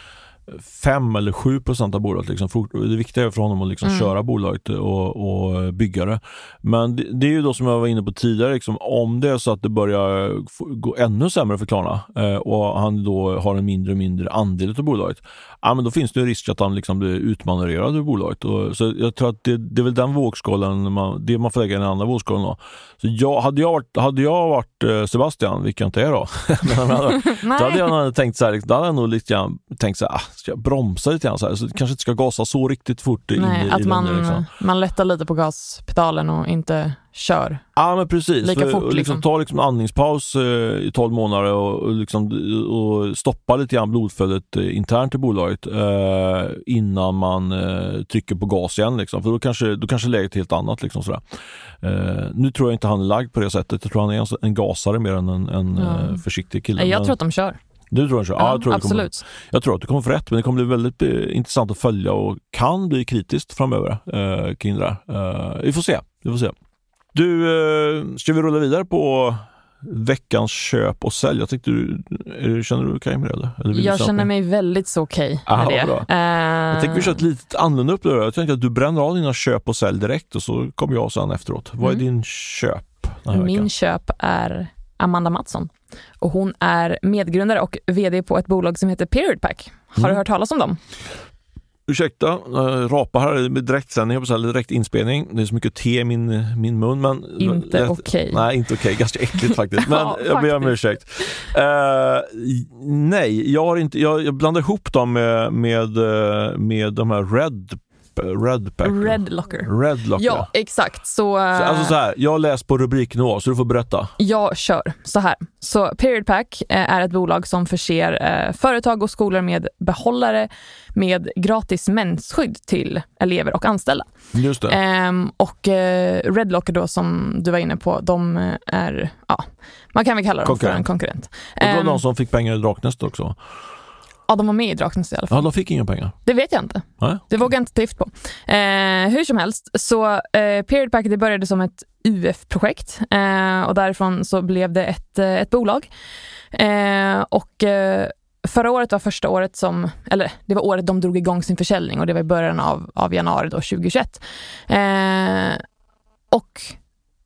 5 eller 7 procent av bolaget. Liksom. Det viktiga är för honom att liksom mm. köra bolaget och, och bygga det. Men det, det, är ju då som jag var inne på tidigare, liksom, om det är så att det börjar gå ännu sämre för Klarna eh, och han då har en mindre och mindre andel av bolaget, ja, men då finns det en risk att han liksom blir utmanövrerad ur bolaget. Och, så jag tror att det, det är väl den vågskålen, man, det man får lägga i den andra vågskålen. Då. Så jag, hade, jag varit, hade jag varit eh, Sebastian, vilket jag inte är då, [laughs] [laughs] då hade jag tänkt så här, då hade jag nog lite grann tänkt så här, ah, ska bromsa lite grann så här, så kanske inte ska gasa så riktigt fort Nej, in i, att man, den, liksom. man lättar lite på gaspedalen och inte kör Ja men precis, lika fort. Liksom. Liksom, ta liksom andningspaus eh, i 12 månader och, och, liksom, och stoppa lite grann blodflödet eh, internt i bolaget eh, innan man eh, trycker på gas igen. Liksom. För då kanske, då kanske läget är helt annat. Liksom, sådär. Eh, nu tror jag inte han är lagd på det sättet. Jag tror han är en, en gasare mer än en, en mm. försiktig kille. Jag tror att de kör. Du tror kör? Ja, ja jag tror absolut. Kommer, jag tror att du kommer få rätt, men det kommer bli väldigt eh, intressant att följa och kan bli kritiskt framöver eh, kring det där. vi får se. Vi får se. Du, eh, ska vi rulla vidare på veckans köp och sälj? Jag tänkte, du, känner du dig okej med det? Eller? eller jag känner mig väldigt så okej med det. Bra. Uh... Jag tänker vi kör ett lite annorlunda upplägg. Jag tänkte att du bränner av dina köp och sälj direkt och så kommer jag sen efteråt. Vad är mm. din köp? Min veckan? köp är Amanda Mattsson och hon är medgrundare och VD på ett bolag som heter Period Pack. Har mm. du hört talas om dem? Ursäkta, äh, rapa här med direktsändning, eller direkt inspelning. Det är så mycket te i min, min mun. Men, inte okej. Okay. Nej, inte okej. Okay. Ganska äckligt faktiskt. [laughs] Men ja, jag ber om ursäkt. Uh, nej, jag, har inte, jag, jag blandar ihop dem med, med, eh, med de här Red Red Packer. Red Locker. Red Locker. Ja, exakt. Så, så, alltså så här, jag har läst på rubriknivå, så du får berätta. Jag kör. Så här. Så Period Pack eh, är ett bolag som förser eh, företag och skolor med behållare med gratis mensskydd till elever och anställda. Just det. Ehm, och eh, Red Locker då, som du var inne på, de är, ja, man kan väl kalla dem konkurrent. för en konkurrent. Och det var ehm, de som fick pengar i Draknäst också? Ja, de var med i Draknäs i alla fall. Ja, de fick inga pengar. Det vet jag inte. Nej. Det vågar jag inte ta gift på. Eh, hur som helst, så eh, Period Pack det började som ett UF-projekt eh, och därifrån så blev det ett, eh, ett bolag. Eh, och eh, Förra året var första året som, eller det var året de drog igång sin försäljning och det var i början av, av januari då 2021. och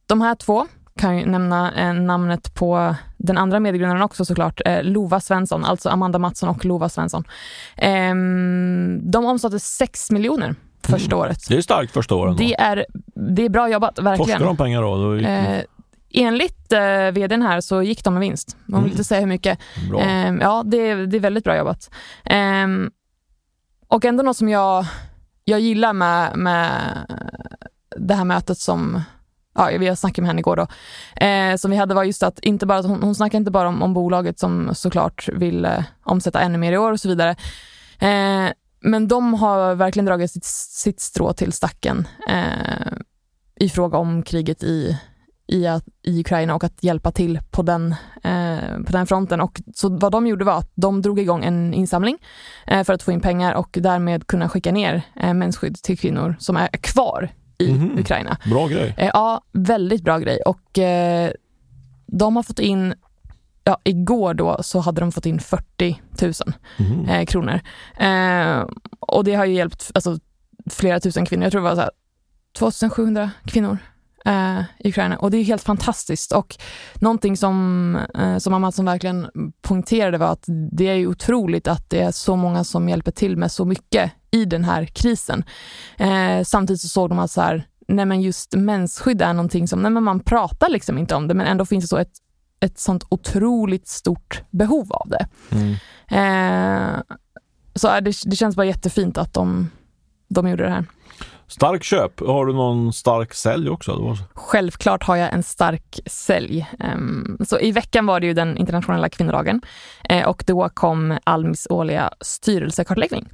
de här två, kan jag nämna eh, namnet på den andra medgrundaren också såklart, eh, Lova Svensson, alltså Amanda Mattsson och Lova Svensson. Eh, de omsatte 6 miljoner första mm. året. Det är starkt första året. Det är, det är bra jobbat, verkligen. Forskar de pengar då? då eh, enligt eh, vdn här så gick de med vinst. Man vill mm. inte säga hur mycket. Eh, ja, det, det är väldigt bra jobbat. Eh, och ändå något som jag, jag gillar med, med det här mötet som ja, vi har snackat med henne igår då, eh, som vi hade var just att inte bara, hon, hon snackade inte bara om, om bolaget som såklart vill eh, omsätta ännu mer i år och så vidare. Eh, men de har verkligen dragit sitt, sitt strå till stacken eh, i fråga om kriget i, i, i Ukraina och att hjälpa till på den, eh, på den fronten. Och så vad de gjorde var att de drog igång en insamling eh, för att få in pengar och därmed kunna skicka ner eh, mensskydd till kvinnor som är kvar i mm. Ukraina. Bra grej. Eh, ja, väldigt bra grej. Och eh, de har fått in Ja, igår då så hade de fått in 40 000 mm. eh, kronor. Eh, och det har ju hjälpt alltså, flera tusen kvinnor. Jag tror det var så här, 2700 kvinnor eh, i Ukraina. Och det är helt fantastiskt. Och någonting som, eh, som Amatsson verkligen poängterade var att det är otroligt att det är så många som hjälper till med så mycket i den här krisen. Eh, samtidigt så såg de att så här, nej men just mensskydd är någonting som, nej men man pratar liksom inte om det, men ändå finns det så ett, ett sånt otroligt stort behov av det. Mm. Eh, så det, det känns bara jättefint att de, de gjorde det här. Stark köp. Har du någon stark sälj också? Självklart har jag en stark sälj. Ehm, så i veckan var det ju den internationella kvinnodagen eh, och då kom Almis årliga styrelsekartläggning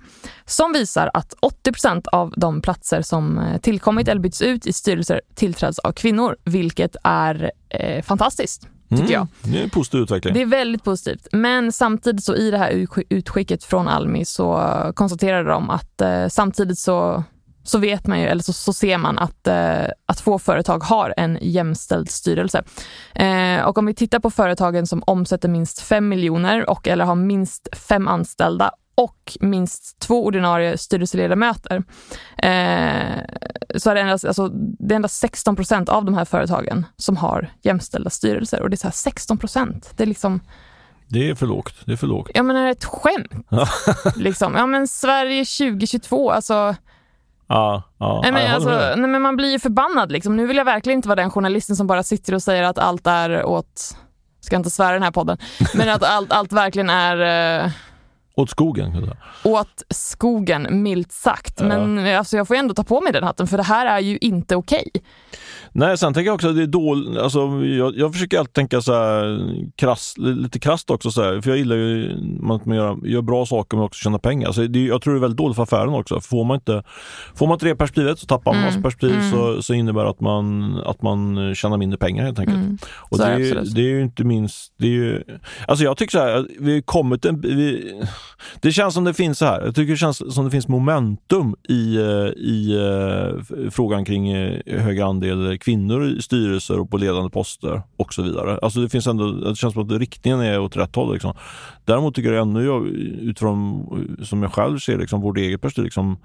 som visar att 80% av de platser som eh, tillkommit eller bytts ut i styrelser tillträds av kvinnor, vilket är eh, fantastiskt. Tycker mm, jag. Det är en positiv utveckling. Det är väldigt positivt. Men samtidigt så i det här utskicket från Almi så konstaterade de att eh, samtidigt så så vet man ju, eller så, så ser man att, eh, att få företag har en jämställd styrelse. Eh, och om vi tittar på företagen som omsätter minst 5 miljoner och eller har minst fem anställda och minst två ordinarie styrelseledamöter eh, så är det endast, alltså, det är endast 16 procent av de här företagen som har jämställda styrelser. Och det är så här 16 procent. Det är liksom det är för lågt. Det är för lågt. Ja men är det ett skämt? liksom. Ja men Sverige 2022, alltså Ja, ja, nej, men, alltså, nej, men man blir ju förbannad. Liksom. Nu vill jag verkligen inte vara den journalisten som bara sitter och säger att allt är åt, ska inte svära den här podden, [laughs] men att allt, allt verkligen är eh, åt skogen? Åt skogen, milt sagt. Ja. Men alltså, jag får ändå ta på mig den hatten, för det här är ju inte okej. Okay. Nej, sen tänker jag också att det är dåligt. Alltså, jag, jag försöker alltid tänka så här, krass, lite krasst också, så här, för jag gillar ju att man gör, gör bra saker men också tjäna pengar. Så det, jag tror det är väldigt dåligt för affären också. Får man inte, får man inte det perspektivet så tappar man mm. perspektiv mm. så, så innebär att man, att man tjänar mindre pengar helt enkelt. Mm. Och det, är, det är ju inte minst, det är ju, alltså jag tycker så här, vi kommit en, vi, det känns som det finns så här, jag tycker det känns som det finns momentum i, eh, i uh, frågan kring uh, högre andel kvinnor i styrelser och på ledande poster och så vidare. Alltså det finns ändå, det känns som att riktningen är åt rätt håll. Liksom. Däremot tycker jag ännu, utifrån som jag själv ser liksom, vårt eget perspektiv, liksom,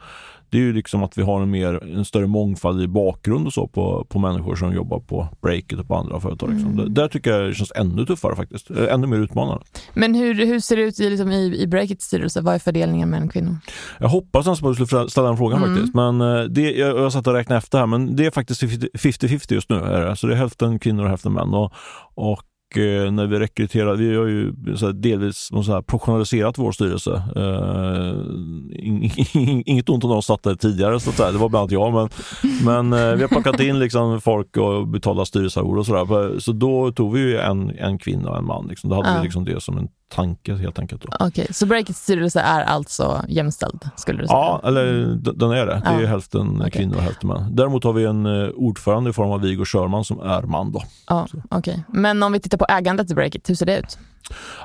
det är ju liksom att vi har en, mer, en större mångfald i bakgrund och så på, på människor som jobbar på Breakit och på andra företag. Liksom. Mm. Där, tycker jag det känns ännu tuffare faktiskt, eh, ännu mer utmanande. Men hur, hur ser det ut i, liksom, i, i Breakits styrelse? Vad är fördelningen mellan kvinnor? Jag hoppas nästan att du skulle ställa den frågan mm. faktiskt. Men eh, det, jag, jag satt och räknade efter här, men det är faktiskt 50-50 just nu. Är det. Så det är hälften kvinnor och hälften män. Och, och när vi rekryterar, vi har ju delvis så professionaliserat vår styrelse. Uh, inget ont om de satt där tidigare, så att säga. det var bland annat jag, men, men uh, vi har plockat in liksom folk och betalat styrelsearvode och sådär. Så då tog vi ju en, en kvinna och en man. Liksom. Då hade ja. vi liksom det som en tanke helt enkelt. Okej, okay, så Breakits styrelse är alltså jämställd? skulle du säga? Ja, eller den är det. Det är ja. hälften okay. kvinnor och hälften män. Däremot har vi en eh, ordförande i form av Viggo Körman som är man. Då. Ja, okay. Men om vi tittar på ägandet i Breakit, hur ser det ut?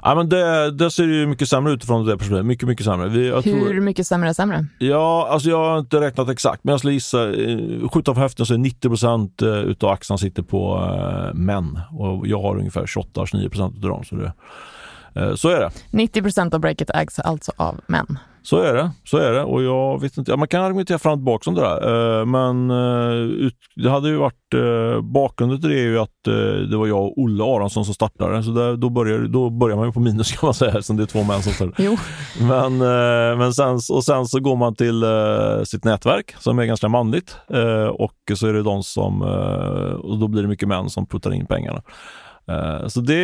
Ja, men det, det ser ju mycket sämre ut från det perspektivet. Mycket, mycket sämre. Vi, Hur tror, mycket sämre är sämre? Ja, alltså jag har inte räknat exakt, men jag skulle gissa, eh, skjuta på höften så är 90 procent eh, utav aktierna sitter på män och jag har ungefär 28-29 procent av dem. Så det, så är det. 90 procent av breaket ägs alltså av män. Så är det. Så är det. Och jag vet inte, ja, man kan argumentera fram och tillbaka om det där. Eh, men eh, det hade ju varit, bakgrunden till det är ju att det var jag och Olle Aronsson som startade. Så där, då, börjar, då börjar man ju på minus [laughs] kan man säga, som det är två män som startar. Jo. Men, men sen, och sen så går man till sitt nätverk som är ganska manligt och så är det de som, och då blir det mycket män som puttar in pengarna. Uh, så det,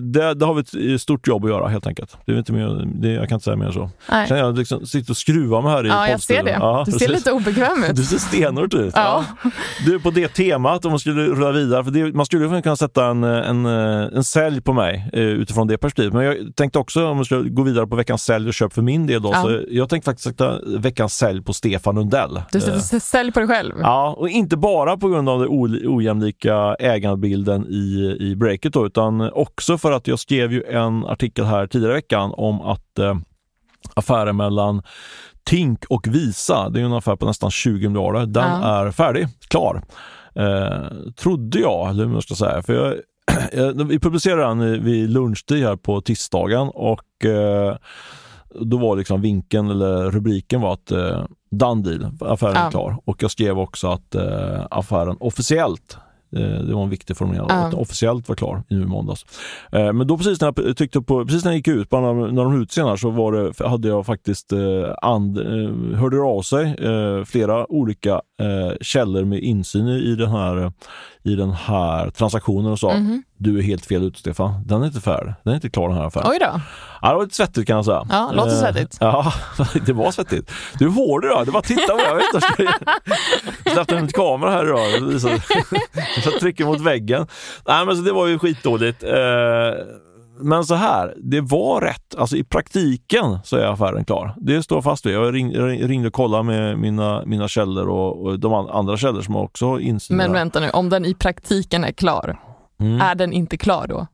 det, det, har vi ett stort jobb att göra helt enkelt. Det är inte mer, det, jag kan inte säga mer så. Nej. Känner jag liksom, sitter och skruvar mig här i Ja, jag ser det. Ja, du ser lite obekväm ut. [laughs] Du ser stenhårt ut. Ja. ja. Du, på det temat, om man skulle rulla vidare, för det, man skulle kunna sätta en, en, en sälj på mig uh, utifrån det perspektivet. Men jag tänkte också, om man skulle gå vidare på veckans sälj och köp för min del, då, ja. så jag tänkte faktiskt sätta veckans sälj på Stefan Lundell. Du sätter uh, sälj på dig själv? Ja, och inte bara på grund av den ojämlika ägandebilden i, i break Breakit då, utan också för att jag skrev ju en artikel här tidigare i veckan om att eh, affären mellan Tink och Visa, det är en affär på nästan 20 miljarder, den ja. är färdig, klar. Eh, trodde jag, eller hur jag ska säga. För jag, [clears throat] vi publicerade den vid lunchtid här på tisdagen och eh, då var liksom vinkeln eller rubriken var att eh, done deal, affären ja. är klar. Och jag skrev också att eh, affären officiellt det var en viktig formulering, ja. att officiellt var klar nu i måndags. Eh, men då precis när jag tyckte på, precis när jag gick ut, när, när de utser så var det, hade jag faktiskt eh, and, hörde av sig flera olika källor med insyn i den här i den här transaktionen och sa mm. Du är helt fel ute Stefan, den är inte färdig, den är inte klar den här affären. Oj då. Ja, det var lite svettigt kan jag säga. Ja, låter eh, svettigt. [laughs] Ja, det var svettigt. Du är hård idag, det var titta på jag vet inte. Släppte en kamera här idag. [laughs] Jag trycker mot väggen. Nej men så det var ju skitdåligt. Eh, men så här, det var rätt. Alltså i praktiken så är affären klar. Det står fast vid. Jag ringde och kollade med mina, mina källor och, och de andra källor som också insyn. Men vänta nu, om den i praktiken är klar, mm. är den inte klar då?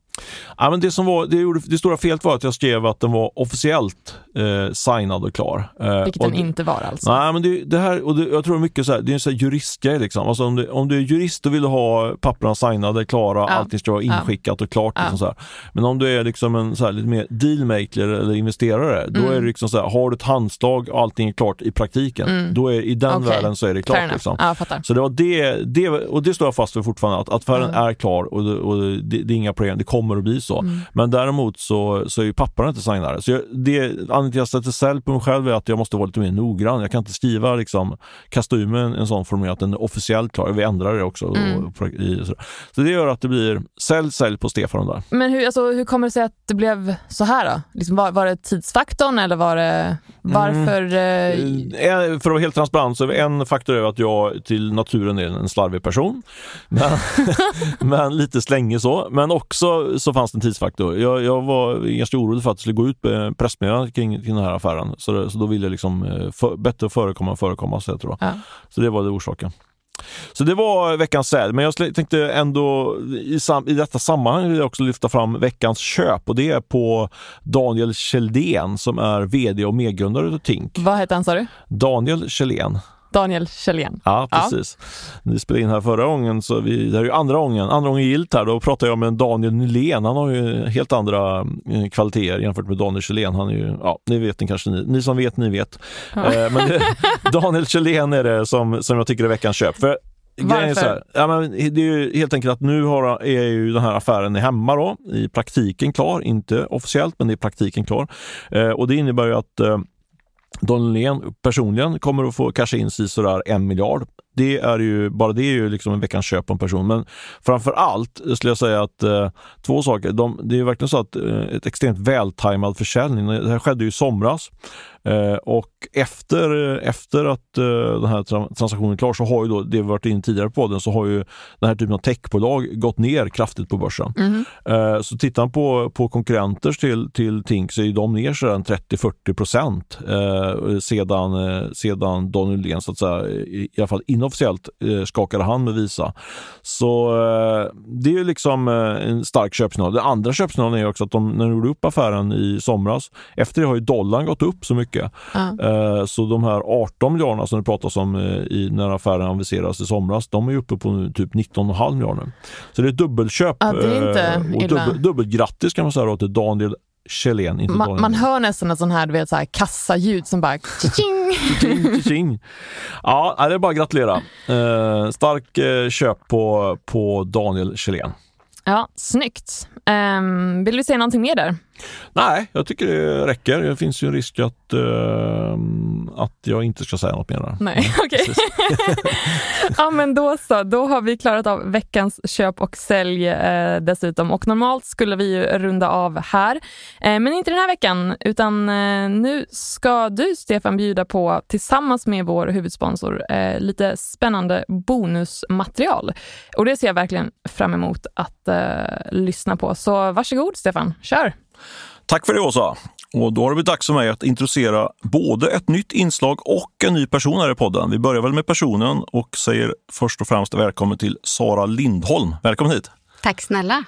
Ja, men det, som var, det, gjorde, det stora felet var att jag skrev att den var officiellt eh, signad och klar. Eh, Vilket den det, inte var alltså? Nej, men det, det här, och det, jag tror mycket så här, det är en sån juristgrej liksom. Alltså om, du, om du är jurist och vill du ha papperna signade, klara, ja. allting ska vara inskickat och klart. Ja. Liksom så här. Men om du är liksom en så här, lite mer dealmaker eller investerare, mm. då är det liksom så här, har du ett handslag och allting är klart i praktiken, mm. då är i den okay. världen så är det klart. Liksom. Ja, så det var det, det, och det står jag fast för fortfarande, att, att affären mm. är klar och, det, och det, det, är inga problem, det kommer att bli så. Mm. Men däremot så, så är ju papperna inte signade. Så jag, det, anledningen till att jag sätter sälj på mig själv är att jag måste vara lite mer noggrann. Jag kan inte skriva, liksom, kasta ur mig en, en sån formulering att den är officiellt klar. Vi ändrar det också. Mm. Och, så, så, det gör att det blir sälj, sälj på Stefan där. Men hur, alltså, hur kommer det sig att det blev så här då? Liksom, var, var det tidsfaktorn eller var det varför? Mm. Eh... För att vara helt transparent så är en faktor är att jag till naturen är en slarvig person. Men, [laughs] men lite slänge så. Men också så fanns det en tidsfaktor. Jag, jag var ganska orolig för att det skulle gå ut pressmeddelande kring, kring den här affären. Så, det, så då ville jag liksom eh, för, bättre förekomma än förekomma. Så, jag tror. Ja. så det var det orsaken. Så det var veckans säl, men jag tänkte ändå i, sam, i detta sammanhang vill jag också lyfta fram veckans köp och det är på Daniel Kjeldén som är VD och medgrundare av Tink. Vad heter han sa du? Daniel Kjellén. Daniel Kjellén. Ja, precis. Ja. Ni spelade in här förra gången, så vi, det här är ju andra gången, andra gången gilt här. Då pratar jag med Daniel Nylén. Han har ju helt andra eh, kvaliteter jämfört med Daniel Kjellén. Han är ju, ja, ni vet ni kanske, ni, ni som vet, ni vet. Ja. Eh, men det, [laughs] Daniel Kjellén är det som, som jag tycker är veckans köp. För Varför? Här, ja, men det är ju helt enkelt att nu har, är ju den här affären hemma då, i praktiken klar, inte officiellt men det är praktiken klar. Eh, och det innebär ju att eh, Don Lén personligen kommer att få casha in sisådär en miljard. Det är ju, bara det är ju liksom en veckans köp på en person. Men framför allt skulle jag säga att eh, två saker. De, det är verkligen så att eh, ett extremt vältajmad försäljning. Det här skedde ju i somras. Eh, och efter, efter att eh, den här transaktionen är klar så har ju då, det vi varit inne tidigare på den, så har ju den här typen av techbolag gått ner kraftigt på börsen. Mm. Så tittar man på, på konkurrenter till, till Tink så är de ner 30-40 procent eh, sedan, sedan Daniel Nylén så att säga, i, i alla fall inofficiellt eh, skakade hand med Visa. Så eh, det är liksom en stark köpsignal. Den andra köpsignalen är också att de, när de gjorde upp affären i somras, efter det har ju dollarn gått upp så mycket. Uh. Så de här 18 miljarderna som det pratas om eh, i, när affären aviserades i somras, de är uppe på typ 19,5 miljarder. Så det är dubbelköp. Ja, det är inte eh, och dubbel, dubbelgrattis kan man säga då till Daniel Kjellén. Inte Ma Daniel. Man hör nästan ett sånt här, du vet, så här kassaljud som bara tjing, Ja, det är bara att gratulera. Eh, stark eh, köp på, på Daniel Kjellén. Ja, snyggt. Um, vill du säga någonting mer där? Nej, jag tycker det räcker. Det finns ju en risk att, uh, att jag inte ska säga något mer. Nej, okej. Okay. [laughs] ja, men då så. Då har vi klarat av veckans köp och sälj eh, dessutom. Och normalt skulle vi ju runda av här, eh, men inte den här veckan, utan eh, nu ska du, Stefan, bjuda på tillsammans med vår huvudsponsor lite spännande bonusmaterial. Och det ser jag verkligen fram emot att lyssna på. Så varsågod, Stefan. Kör! Tack för det Åsa! Och då har det blivit dags för mig att introducera både ett nytt inslag och en ny person här i podden. Vi börjar väl med personen och säger först och främst välkommen till Sara Lindholm. Välkommen hit! Tack snälla!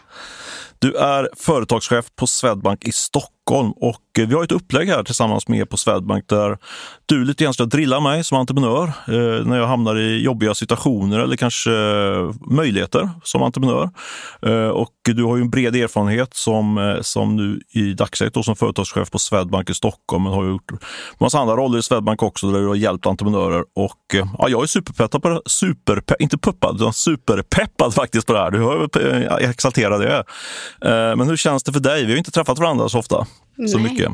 Du är företagschef på Swedbank i Stockholm och eh, vi har ett upplägg här tillsammans med er på Swedbank där du lite grann ska drilla mig som entreprenör eh, när jag hamnar i jobbiga situationer eller kanske eh, möjligheter som entreprenör. Eh, och du har ju en bred erfarenhet som, eh, som nu i dagsläget som företagschef på Swedbank i Stockholm, men har gjort massa andra roller i Swedbank också där du har hjälpt entreprenörer. Och eh, ja, jag är superpeppad på det super, inte puppad, utan superpeppad [laughs] faktiskt på det här. Du hör hur exalterad jag är. Eh, men hur känns det för dig? Vi har inte träffat varandra så ofta. Så Nej. mycket.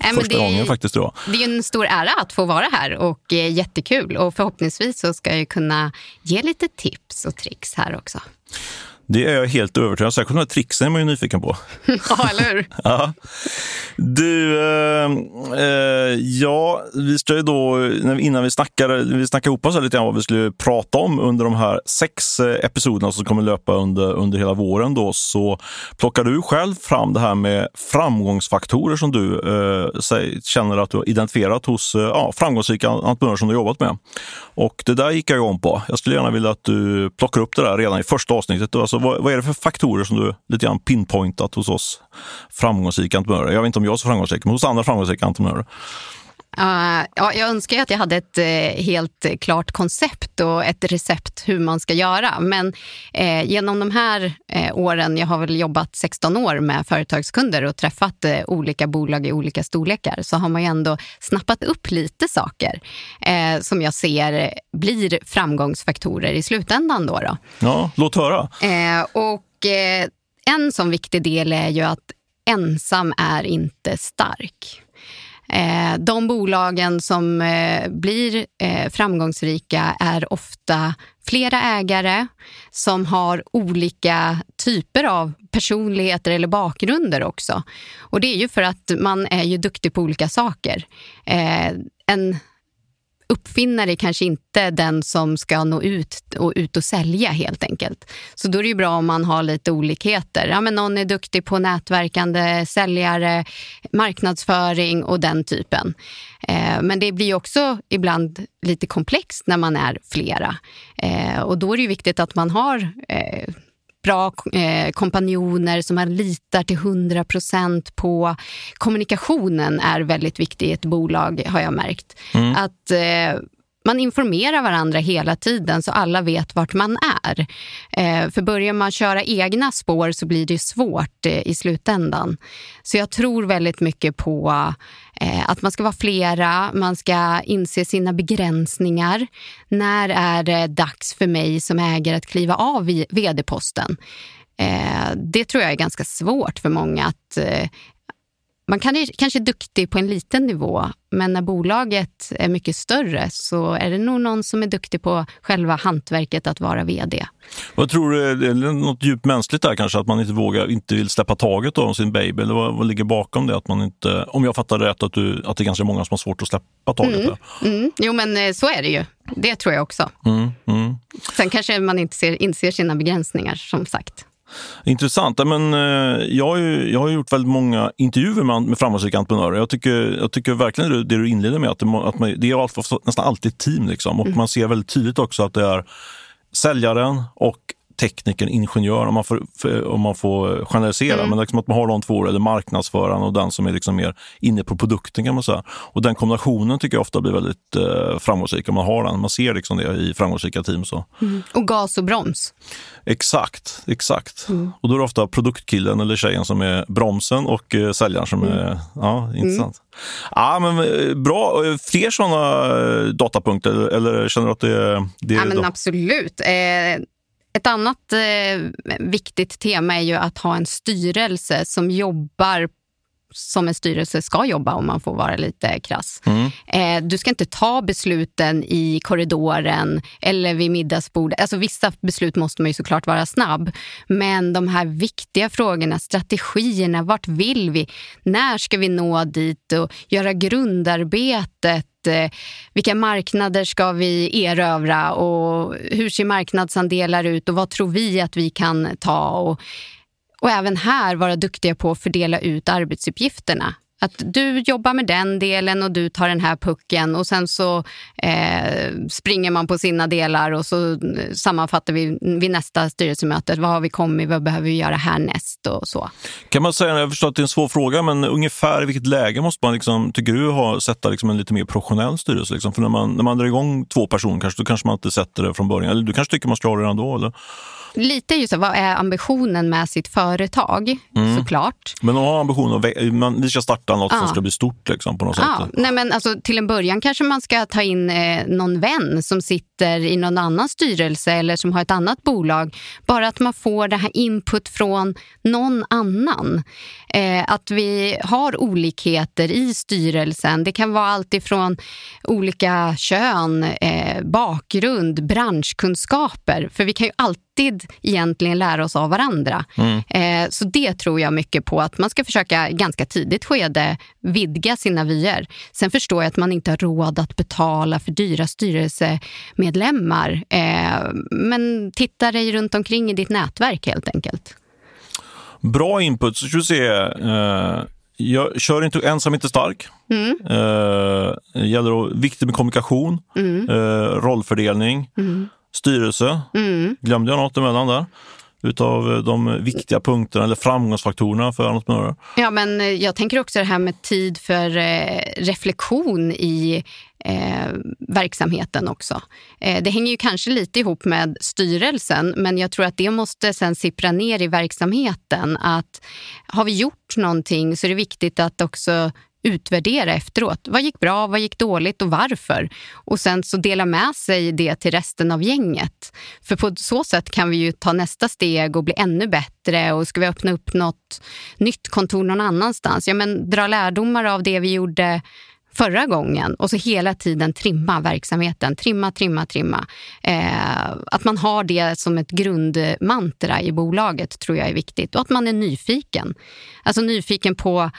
Nej, Första det, gången faktiskt. Då. Det är en stor ära att få vara här och eh, jättekul. Och förhoppningsvis så ska jag kunna ge lite tips och tricks här också. Det är jag helt övertygad om. Särskilt de här tricksen är man ju nyfiken på. [laughs] ja, eller hur? ja. Du, eh, eh, ja, vi ska ju då, innan vi snackar, vi snackar ihop oss lite grann vad vi skulle prata om under de här sex eh, episoderna som kommer löpa under, under hela våren då, så plockar du själv fram det här med framgångsfaktorer som du eh, känner att du har identifierat hos eh, ja, framgångsrika entreprenörer som du har jobbat med. Och det där gick jag om på. Jag skulle gärna vilja att du plockar upp det där redan i första avsnittet. Alltså Alltså, vad, vad, är det för faktorer som du lite grann pinpointat hos oss framgångsrika entreprenörer? Jag vet inte om jag är så framgångsrik, men hos andra framgångsrika entreprenörer. Uh, ja, jag önskar att jag hade ett uh, helt klart koncept och ett recept hur man ska göra. Men uh, genom de här åren, jag har väl jobbat 16 år med företagskunder och träffat olika bolag i olika storlekar, så har man ju ändå snappat upp lite saker som jag ser blir framgångsfaktorer i slutändan. Då, då. Ja, låt höra. och en sån viktig del är ju att ensam är inte stark. Eh, de bolagen som eh, blir eh, framgångsrika är ofta flera ägare som har olika typer av personligheter eller bakgrunder också. Och Det är ju för att man är ju duktig på olika saker. Eh, en uppfinnare är kanske inte den som ska nå ut och ut och sälja helt enkelt. Så då är det ju bra om man har lite olikheter. Ja, men någon är duktig på nätverkande, säljare, marknadsföring och den typen. Eh, men det blir också ibland lite komplext när man är flera. Eh, och då är det viktigt att man har eh, bra eh, kompanjoner som man litar till 100 procent på. Kommunikationen är väldigt viktig i ett bolag, har jag märkt. Mm. Att eh, man informerar varandra hela tiden så alla vet vart man är. Eh, för börjar man köra egna spår så blir det svårt eh, i slutändan. Så jag tror väldigt mycket på Eh, att man ska vara flera, man ska inse sina begränsningar. När är det dags för mig som ägare att kliva av vd-posten? Eh, det tror jag är ganska svårt för många att eh, man kan, kanske är duktig på en liten nivå, men när bolaget är mycket större så är det nog någon som är duktig på själva hantverket att vara vd. Vad tror du, är det något djupt mänskligt där kanske, att man inte vågar, inte vill släppa taget om sin baby? Eller vad, vad, ligger bakom det? Att man inte, om jag fattar rätt, att, du, att det är ganska många som har svårt att släppa taget? Mm, mm. Jo, men eh, så är det ju. Det tror jag också. Mm, mm. Sen kanske man inte ser, inser sina begränsningar, som sagt. Intressant. Men, eh, jag, har ju, jag har gjort väldigt många intervjuer med, med framgångsrika entreprenörer. Jag tycker, jag tycker verkligen det, det du inleder med, att det, att man, det är nästan alltid ett team. Liksom. Och mm. Man ser väldigt tydligt också att det är säljaren och tekniker, ingenjör om man får, om man får generalisera. Mm. Men liksom att man har de två, eller marknadsföraren och den som är liksom mer inne på produkten kan man säga. Och den kombinationen tycker jag ofta blir väldigt eh, framgångsrik om man har den. Man ser liksom det i framgångsrika team. Så. Mm. Och gas och broms. Exakt, exakt. Mm. Och då är det ofta produktkillen eller tjejen som är bromsen och eh, säljaren som är, mm. ja, intressant. Ja, men eh, bra. Fler sådana eh, datapunkter eller känner du att det, det ja, men Absolut. Eh, ett annat eh, viktigt tema är ju att ha en styrelse som jobbar som en styrelse ska jobba om man får vara lite krass. Mm. Eh, du ska inte ta besluten i korridoren eller vid middagsbordet. Alltså, vissa beslut måste man ju såklart vara snabb. Men de här viktiga frågorna, strategierna, vart vill vi? När ska vi nå dit och göra grundarbetet? Eh, vilka marknader ska vi erövra och hur ser marknadsandelar ut och vad tror vi att vi kan ta? Och och även här vara duktiga på att fördela ut arbetsuppgifterna. Att du jobbar med den delen och du tar den här pucken och sen så eh, springer man på sina delar och så eh, sammanfattar vi vid nästa styrelsemöte. Vad har vi kommit? Vad behöver vi göra härnäst och så. Kan man säga, jag förstår att det är en svår fråga, men ungefär i vilket läge måste man, liksom, tycker du, ha, sätta liksom en lite mer professionell styrelse? Liksom? För när man, när man drar igång två personer, kanske, då kanske man inte sätter det från början. Eller du kanske tycker man ska ha det redan då? Eller? Lite just vad är ambitionen med sitt företag mm. såklart. Men de har ambitionen att man, vi ska starta något ja. som ska bli stort liksom, på något ja. sätt. Nej, men alltså, till en början kanske man ska ta in eh, någon vän som sitter i någon annan styrelse eller som har ett annat bolag. Bara att man får det här input från någon annan. Eh, att vi har olikheter i styrelsen. Det kan vara allt ifrån olika kön, eh, bakgrund, branschkunskaper. För vi kan ju alltid alltid egentligen lära oss av varandra. Mm. Eh, så det tror jag mycket på, att man ska försöka ganska tidigt skede vidga sina vyer. Sen förstår jag att man inte har råd att betala för dyra styrelsemedlemmar. Eh, men titta dig runt omkring i ditt nätverk helt enkelt. Bra input. Så ska vi se. Eh, jag kör inte ensam, inte stark. Mm. Eh, gäller viktigt med kommunikation, mm. rollfördelning. Mm. Styrelse. Mm. Glömde jag något emellan där? utav de viktiga punkterna eller framgångsfaktorerna för entreprenörer? Ja, men eh, jag tänker också det här med tid för eh, reflektion i eh, verksamheten också. Eh, det hänger ju kanske lite ihop med styrelsen, men jag tror att det måste sen sippra ner i verksamheten. Att har vi gjort någonting så är det viktigt att också utvärdera efteråt. Vad gick bra, vad gick dåligt och varför? Och sen så dela med sig det till resten av gänget. För på så sätt kan vi ju ta nästa steg och bli ännu bättre. Och ska vi öppna upp något nytt kontor någon annanstans, ja men dra lärdomar av det vi gjorde förra gången och så hela tiden trimma verksamheten. Trimma, trimma, trimma. Eh, att man har det som ett grundmantra i bolaget tror jag är viktigt och att man är nyfiken. Alltså nyfiken på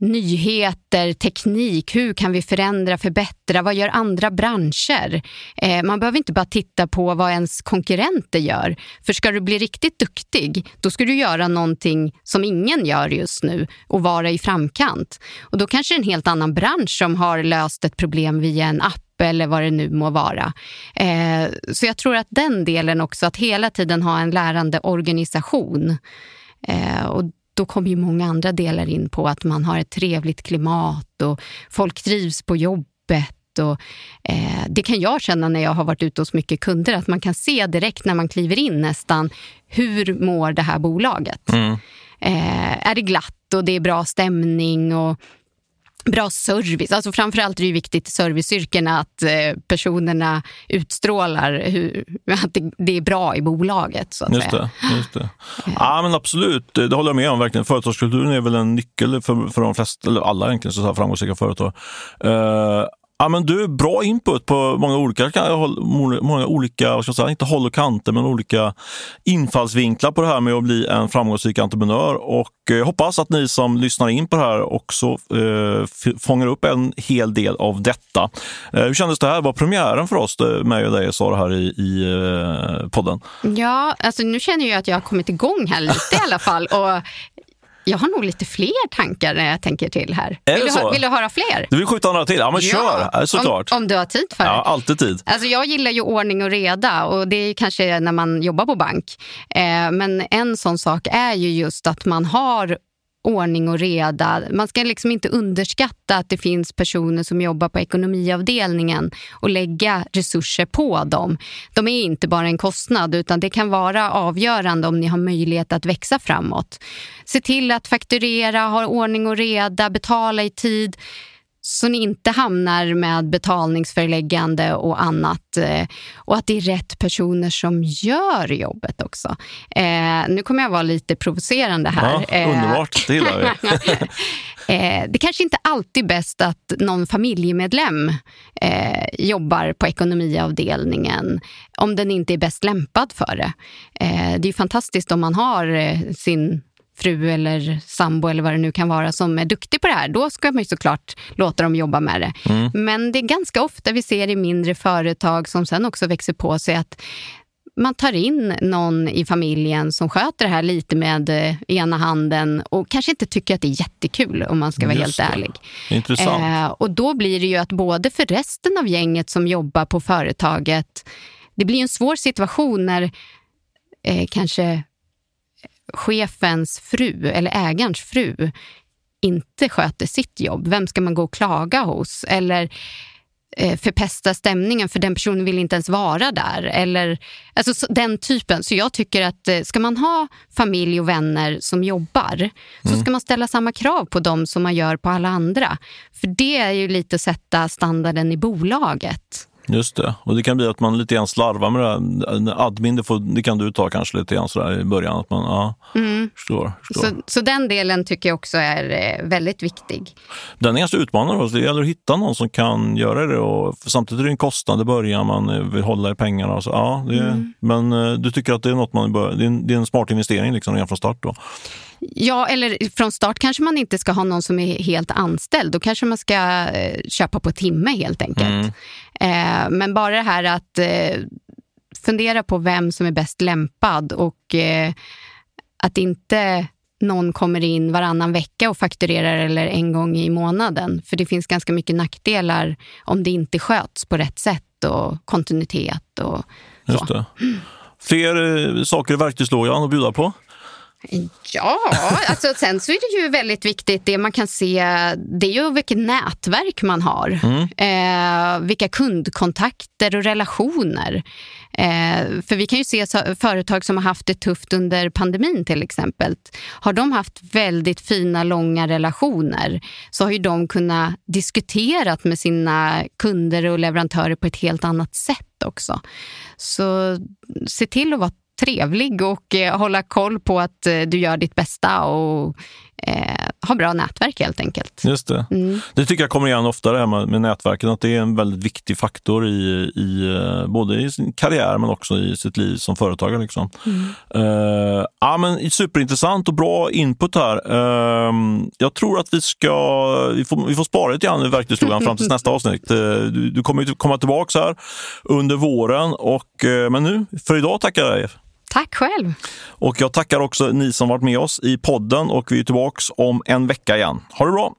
nyheter, teknik, hur kan vi förändra, förbättra, vad gör andra branscher? Eh, man behöver inte bara titta på vad ens konkurrenter gör. För ska du bli riktigt duktig, då ska du göra någonting som ingen gör just nu och vara i framkant. Och då kanske det är en helt annan bransch som har löst ett problem via en app eller vad det nu må vara. Eh, så jag tror att den delen också, att hela tiden ha en lärande organisation. Eh, och då kommer ju många andra delar in på att man har ett trevligt klimat och folk trivs på jobbet. Och, eh, det kan jag känna när jag har varit ute hos mycket kunder, att man kan se direkt när man kliver in nästan, hur mår det här bolaget? Mm. Eh, är det glatt och det är bra stämning och bra service. Alltså framförallt är det viktigt i serviceyrkena att eh, personerna utstrålar hur, att det, det, är bra i bolaget. Så att just det, just det. Ja, men absolut, det håller jag med om. verkligen. Företagskulturen är väl en nyckel för, för de flesta, eller alla egentligen, så framgångsrika företag. Uh, Ja, men du, bra input på många olika, många olika vad ska jag säga, inte håll och kanter, men olika infallsvinklar på det här med att bli en framgångsrik entreprenör. Och eh, jag hoppas att ni som lyssnar in på det här också eh, fångar upp en hel del av detta. Eh, hur kändes det här? Var premiären för oss, eh, mig och dig, Sara, här i, i eh, podden? Ja, alltså nu känner jag att jag har kommit igång här lite i alla fall. Och jag har nog lite fler tankar när jag tänker till här. Vill du, vill du, höra fler? Du vill skjuta några till? Ja, men ja, kör! Såklart. Om, om, du har tid för det. Ja, alltid tid. Alltså, jag gillar ju ordning och reda och det är kanske när man jobbar på bank. Eh, men en sån sak är ju just att man har ordning och reda. Man ska liksom inte underskatta att det finns personer som jobbar på ekonomiavdelningen och lägga resurser på dem. De är inte bara en kostnad utan det kan vara avgörande om ni har möjlighet att växa framåt. Se till att fakturera, ha ordning och reda, betala i tid så ni inte hamnar med betalningsföreläggande och annat. Eh, och att det är rätt personer som gör jobbet också. Eh, nu kommer jag vara lite provocerande här. Ja, underbart, det gillar vi. [laughs] eh, det kanske inte alltid är bäst att någon familjemedlem eh, jobbar på ekonomiavdelningen om den inte är bäst lämpad för det. Eh, det är fantastiskt om man har eh, sin fru eller sambo eller vad det nu kan vara som är duktig på det här, då ska man ju såklart låta dem jobba med det. Mm. Men det är ganska ofta vi ser i mindre företag som sen också växer på sig att man tar in någon i familjen som sköter det här lite med eh, ena handen och kanske inte tycker att det är jättekul om man ska vara Just helt det. ärlig. Intressant. Eh, och då blir det ju att både för resten av gänget som jobbar på företaget, det blir en svår situation när eh, kanske chefens fru eller ägarens fru inte sköter sitt jobb, vem ska man gå och klaga hos? Eller eh, förpesta stämningen för den personen vill inte ens vara där. Eller, alltså, den typen. Så jag tycker att eh, ska man ha familj och vänner som jobbar mm. så ska man ställa samma krav på dem som man gör på alla andra. För det är ju lite att sätta standarden i bolaget. Just det, och det kan bli att man lite grann slarvar med det här. Admin, det, får, det kan du ta kanske lite grann sådär i början. Att man, ja, mm. förstår, förstår. Så, så den delen tycker jag också är eh, väldigt viktig. Den är ganska utmanande. Det gäller att hitta någon som kan göra det. Och, samtidigt är det en kostnad i början, man eh, vill hålla i pengarna. Så, ja, det, mm. Men eh, du tycker att det är något man bör, det är en, det är en smart investering liksom, redan från start? Då. Ja, eller från start kanske man inte ska ha någon som är helt anställd. Då kanske man ska eh, köpa på timme helt enkelt. Mm. Eh, men bara det här att eh, fundera på vem som är bäst lämpad och eh, att inte någon kommer in varannan vecka och fakturerar eller en gång i månaden. För det finns ganska mycket nackdelar om det inte sköts på rätt sätt och kontinuitet och så. Fler eh, saker i verktygslådan att bjuda på? Ja, alltså sen så är det ju väldigt viktigt, det man kan se, det är ju vilket nätverk man har. Mm. Eh, vilka kundkontakter och relationer. Eh, för vi kan ju se företag som har haft det tufft under pandemin till exempel. Har de haft väldigt fina, långa relationer så har ju de kunnat diskutera med sina kunder och leverantörer på ett helt annat sätt också. Så se till att vara trevlig och eh, hålla koll på att eh, du gör ditt bästa och eh, ha bra nätverk helt enkelt. Just det. Mm. Det tycker jag kommer igen ofta det här med, med nätverken, att det är en väldigt viktig faktor i, i både i sin karriär men också i sitt liv som företagare. Liksom. Mm. Uh, ja, men superintressant och bra input här. Uh, jag tror att vi ska vi får, vi får spara lite grann i verktygslådan fram till nästa avsnitt. Uh, du, du kommer komma tillbaka här under våren, och, men nu för idag tackar jag dig. Tack själv. Och jag tackar också ni som varit med oss i podden och vi är tillbaka om en vecka igen. Ha det bra!